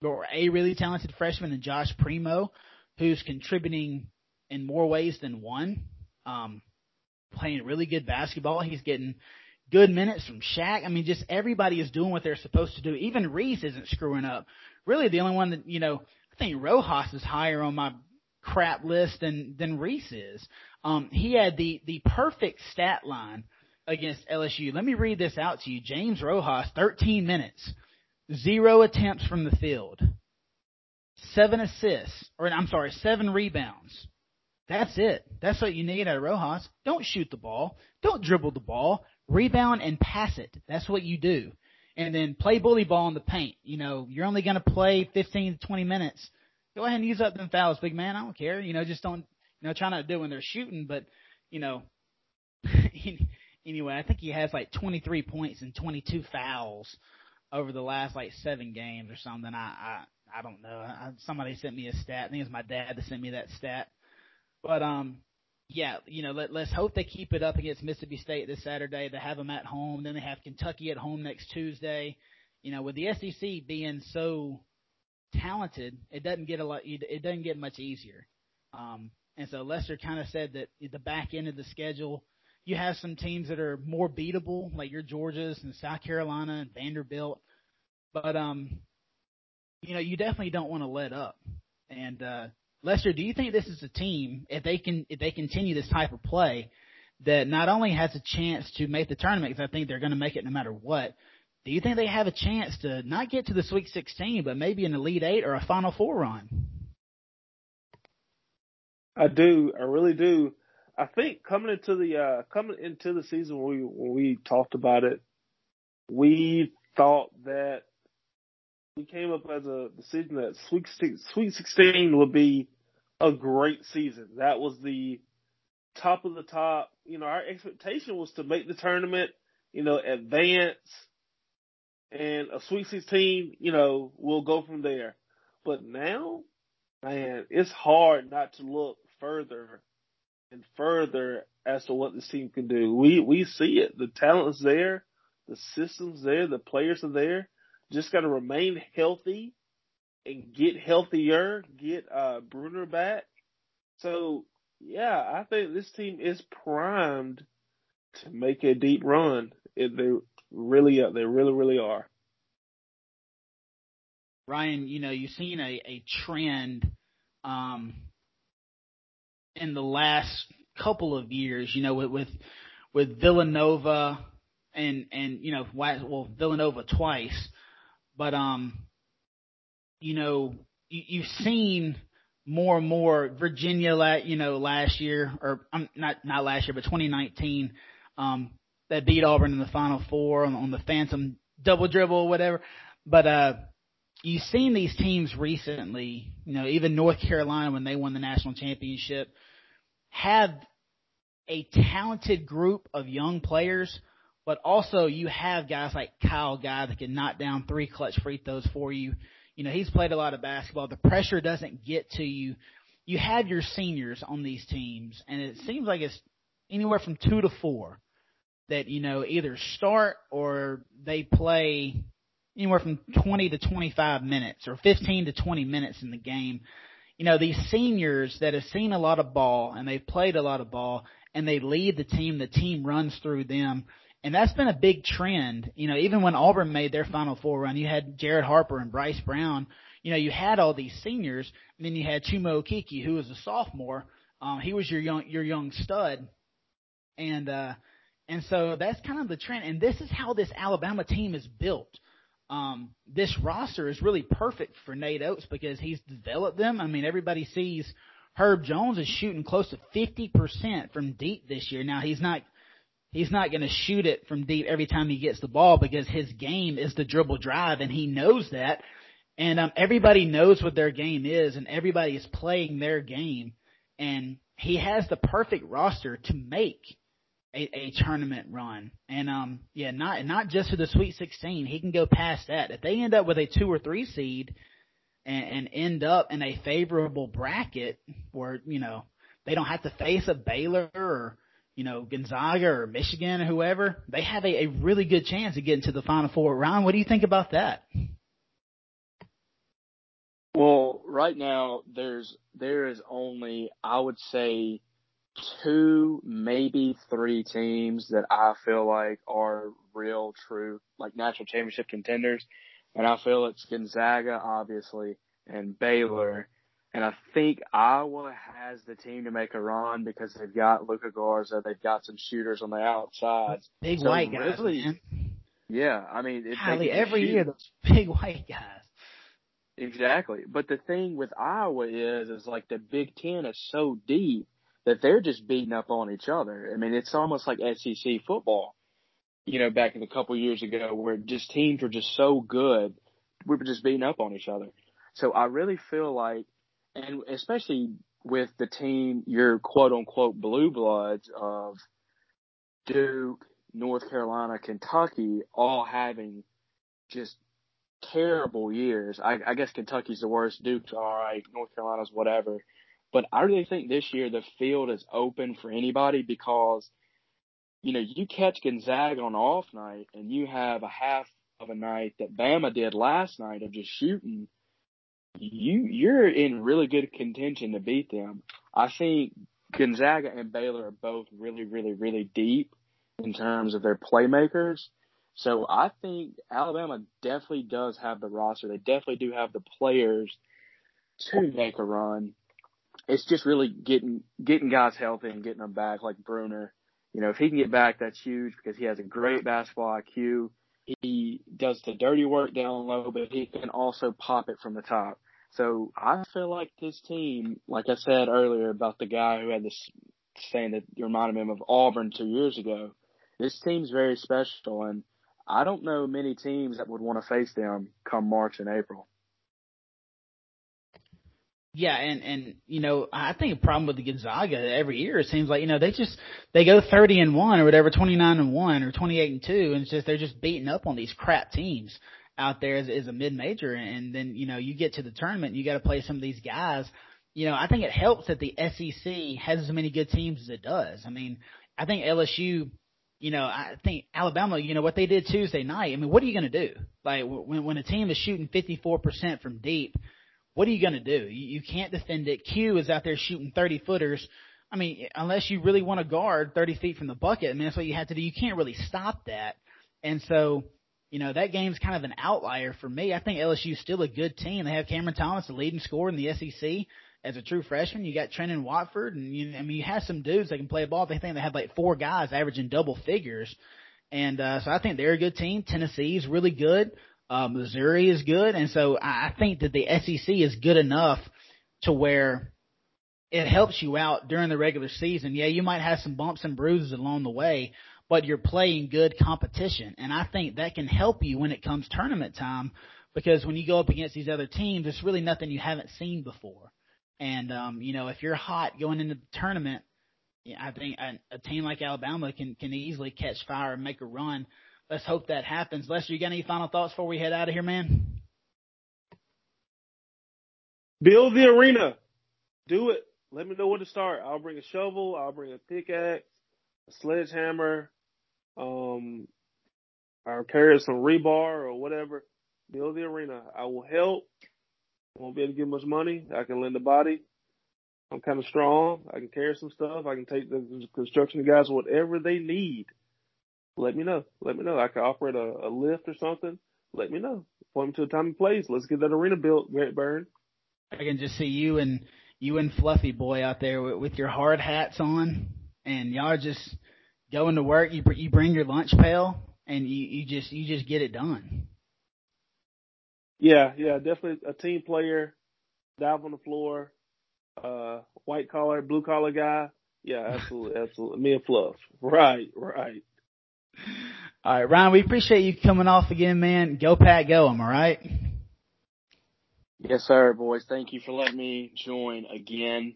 or a really talented freshman in Josh Primo, who's contributing in more ways than one. Um, playing really good basketball. He's getting good minutes from Shaq. I mean, just everybody is doing what they're supposed to do. Even Reese isn't screwing up. Really, the only one that you know, I think Rojas is higher on my crap list than than Reese is. Um, he had the the perfect stat line against LSU. Let me read this out to you. James Rojas, 13 minutes, zero attempts from the field, seven assists, or I'm sorry, seven rebounds. That's it. That's what you need out of Rojas. Don't shoot the ball. Don't dribble the ball. Rebound and pass it. That's what you do. And then play bully ball in the paint. You know, you're only going to play 15 to 20 minutes. Go ahead and use up them fouls, big man. I don't care. You know, just don't, you know, try not to do it when they're shooting, but, you know, anyway, I think he has like 23 points and 22 fouls over the last like seven games or something. I, I, I don't know. I, somebody sent me a stat. I think it was my dad that sent me that stat. But, um, yeah, you know, let, let's hope they keep it up against Mississippi State this Saturday. They have them at home. Then they have Kentucky at home next Tuesday. You know, with the SEC being so talented, it doesn't get a lot. It doesn't get much easier. Um, and so Lester kind of said that the back end of the schedule, you have some teams that are more beatable, like your Georgias and South Carolina and Vanderbilt. But um, you know, you definitely don't want to let up. And uh, Lester, do you think this is a team if they can if they continue this type of play that not only has a chance to make the tournament because I think they're going to make it no matter what. Do you think they have a chance to not get to the Sweet 16, but maybe an Elite Eight or a Final Four run? I do. I really do. I think coming into the uh, coming into the season we when we talked about it, we thought that we came up as a decision that Sweet Sweet 16 would be a great season. That was the top of the top. You know, our expectation was to make the tournament. You know, advance, and a Sweet 16. You know, we'll go from there. But now, man, it's hard not to look further and further as to what this team can do. We we see it. The talent's there, the system's there, the players are there. Just got to remain healthy and get healthier. Get uh, Bruner back. So yeah, I think this team is primed to make a deep run. It, they really, they really, really are. Ryan, you know, you've seen a, a trend um, in the last couple of years, you know, with with, with Villanova and and you know, well Villanova twice, but um, you know, you, you've seen more and more Virginia, you know, last year or um, not not last year, but 2019, um, that beat Auburn in the Final Four on, on the Phantom double dribble or whatever. But uh, you've seen these teams recently, you know, even North Carolina when they won the national championship, have a talented group of young players, but also you have guys like Kyle Guy that can knock down three clutch free throws for you. You know, he's played a lot of basketball. The pressure doesn't get to you. You have your seniors on these teams, and it seems like it's anywhere from two to four that, you know, either start or they play anywhere from 20 to 25 minutes or 15 to 20 minutes in the game. You know, these seniors that have seen a lot of ball and they've played a lot of ball and they lead the team, the team runs through them. And that's been a big trend. You know, even when Auburn made their Final Four run, you had Jared Harper and Bryce Brown. You know, you had all these seniors, and then you had Chuma Okeke, who was a sophomore. Um, he was your young your young stud, and uh, and so that's kind of the trend. And this is how this Alabama team is built um, this roster is really perfect for Nate Oats because he's developed them. I mean, everybody sees Herb Jones is shooting close to 50% from deep this year. Now, he's not he's not going to shoot it from deep every time he gets the ball because his game is the dribble drive and he knows that. And um, everybody knows what their game is and everybody is playing their game. And he has the perfect roster to make a, a tournament run. And um, yeah, not not just for the Sweet 16. He can go past that. If they end up with a two or three seed and, and end up in a favorable bracket where you know they don't have to face a Baylor or you know, Gonzaga or Michigan or whoever, they have a, a really good chance of getting to the Final Four. Ron, what do you think about that? Well, right now there's there is only I would say two, maybe three teams that I feel like are real, true, like national championship contenders, and I feel it's Gonzaga, obviously, and Baylor and I think Iowa has the team to make a run because they've got Luka Garza, they've got some shooters on the outside. Big so white guys, really, man. Yeah, I mean, it, Golly, every shoot. year those big white guys. Exactly, but the thing with Iowa is, is like the Big Ten is so deep that they're just beating up on each other. I mean, it's almost like SEC football. You know, back in a couple years ago, where just teams were just so good, we were just beating up on each other. So I really feel like and especially with the team, your quote unquote blue bloods of Duke, North Carolina, Kentucky, all having just terrible years. I, I guess Kentucky's the worst. Duke's all right. North Carolina's whatever. But I really think this year the field is open for anybody because, you know, you catch Gonzaga on off night and you have a half of a night that Bama did last night of just shooting you you're in really good contention to beat them. I think Gonzaga and Baylor are both really, really, really deep in terms of their playmakers. So I think Alabama definitely does have the roster. They definitely do have the players to make a run. It's just really getting getting guys healthy and getting them back, like Bruner. You know, if he can get back, that's huge because he has a great basketball IQ. He does the dirty work down low, but he can also pop it from the top. So I feel like this team, like I said earlier about the guy who had this saying that reminded him of Auburn two years ago. This team's very special, and I don't know many teams that would want to face them come March and April. Yeah, and and you know, I think a problem with the Gonzaga every year it seems like you know they just they go thirty and one or whatever, twenty nine and one or twenty eight and two, and it's just they're just beating up on these crap teams out there as, as a mid major, and then you know you get to the tournament, you got to play some of these guys. You know, I think it helps that the SEC has as many good teams as it does. I mean, I think LSU you know, I think Alabama, you know, what they did Tuesday night, I mean, what are you going to do? Like, when, when a team is shooting 54% from deep, what are you going to do? You, you can't defend it. Q is out there shooting 30 footers. I mean, unless you really want to guard 30 feet from the bucket, I mean, that's what you have to do. You can't really stop that. And so, you know, that game's kind of an outlier for me. I think LSU is still a good team. They have Cameron Thomas, the leading scorer in the SEC as a true freshman. You got Trendon Watford, and you, I mean, you have some dudes that can play ball. They think they have like four guys averaging double figures. And, uh, so I think they're a good team. Tennessee is really good. Uh, Missouri is good, and so I think that the SEC is good enough to where it helps you out during the regular season. Yeah, you might have some bumps and bruises along the way, but you're playing good competition, and I think that can help you when it comes tournament time because when you go up against these other teams, it's really nothing you haven't seen before. And um, you know, if you're hot going into the tournament, I think a, a team like Alabama can can easily catch fire and make a run let's hope that happens. Lester, you got any final thoughts before we head out of here, man? Build the arena. Do it. Let me know where to start. I'll bring a shovel. I'll bring a pickaxe, a sledgehammer. Um, I'll carry some rebar or whatever. Build the arena. I will help. Won't be able to get much money. I can lend a body. I'm kind of strong. I can carry some stuff. I can take the construction guys whatever they need let me know. Let me know. I can operate a, a lift or something. Let me know. Point me to a time and place. Let's get that arena built, Grant Burn. I can just see you and you and Fluffy Boy out there with, with your hard hats on, and y'all just going to work. You you bring your lunch pail, and you you just you just get it done. Yeah, yeah, definitely a team player. Dive on the floor, uh, white collar, blue collar guy. Yeah, absolutely, absolutely. Me and Fluff. Right, right. All right, Ryan, we appreciate you coming off again, man. Go Pack, go. Am I right? Yes, sir, boys. Thank you for letting me join again.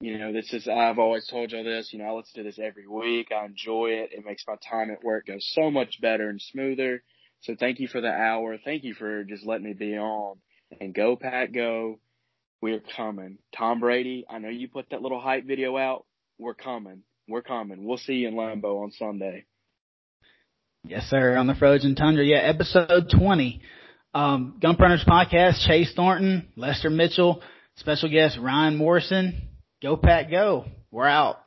You know, this is, I've always told y'all this, you know, I listen to this every week. I enjoy it. It makes my time at work go so much better and smoother. So thank you for the hour. Thank you for just letting me be on and go Pack go. We're coming. Tom Brady, I know you put that little hype video out. We're coming. We're coming. We'll see you in Lambeau on Sunday. Yes, sir. On the Frozen Tundra. Yeah, episode 20. Um, Gump Runners podcast, Chase Thornton, Lester Mitchell, special guest Ryan Morrison. Go Pack, go. We're out.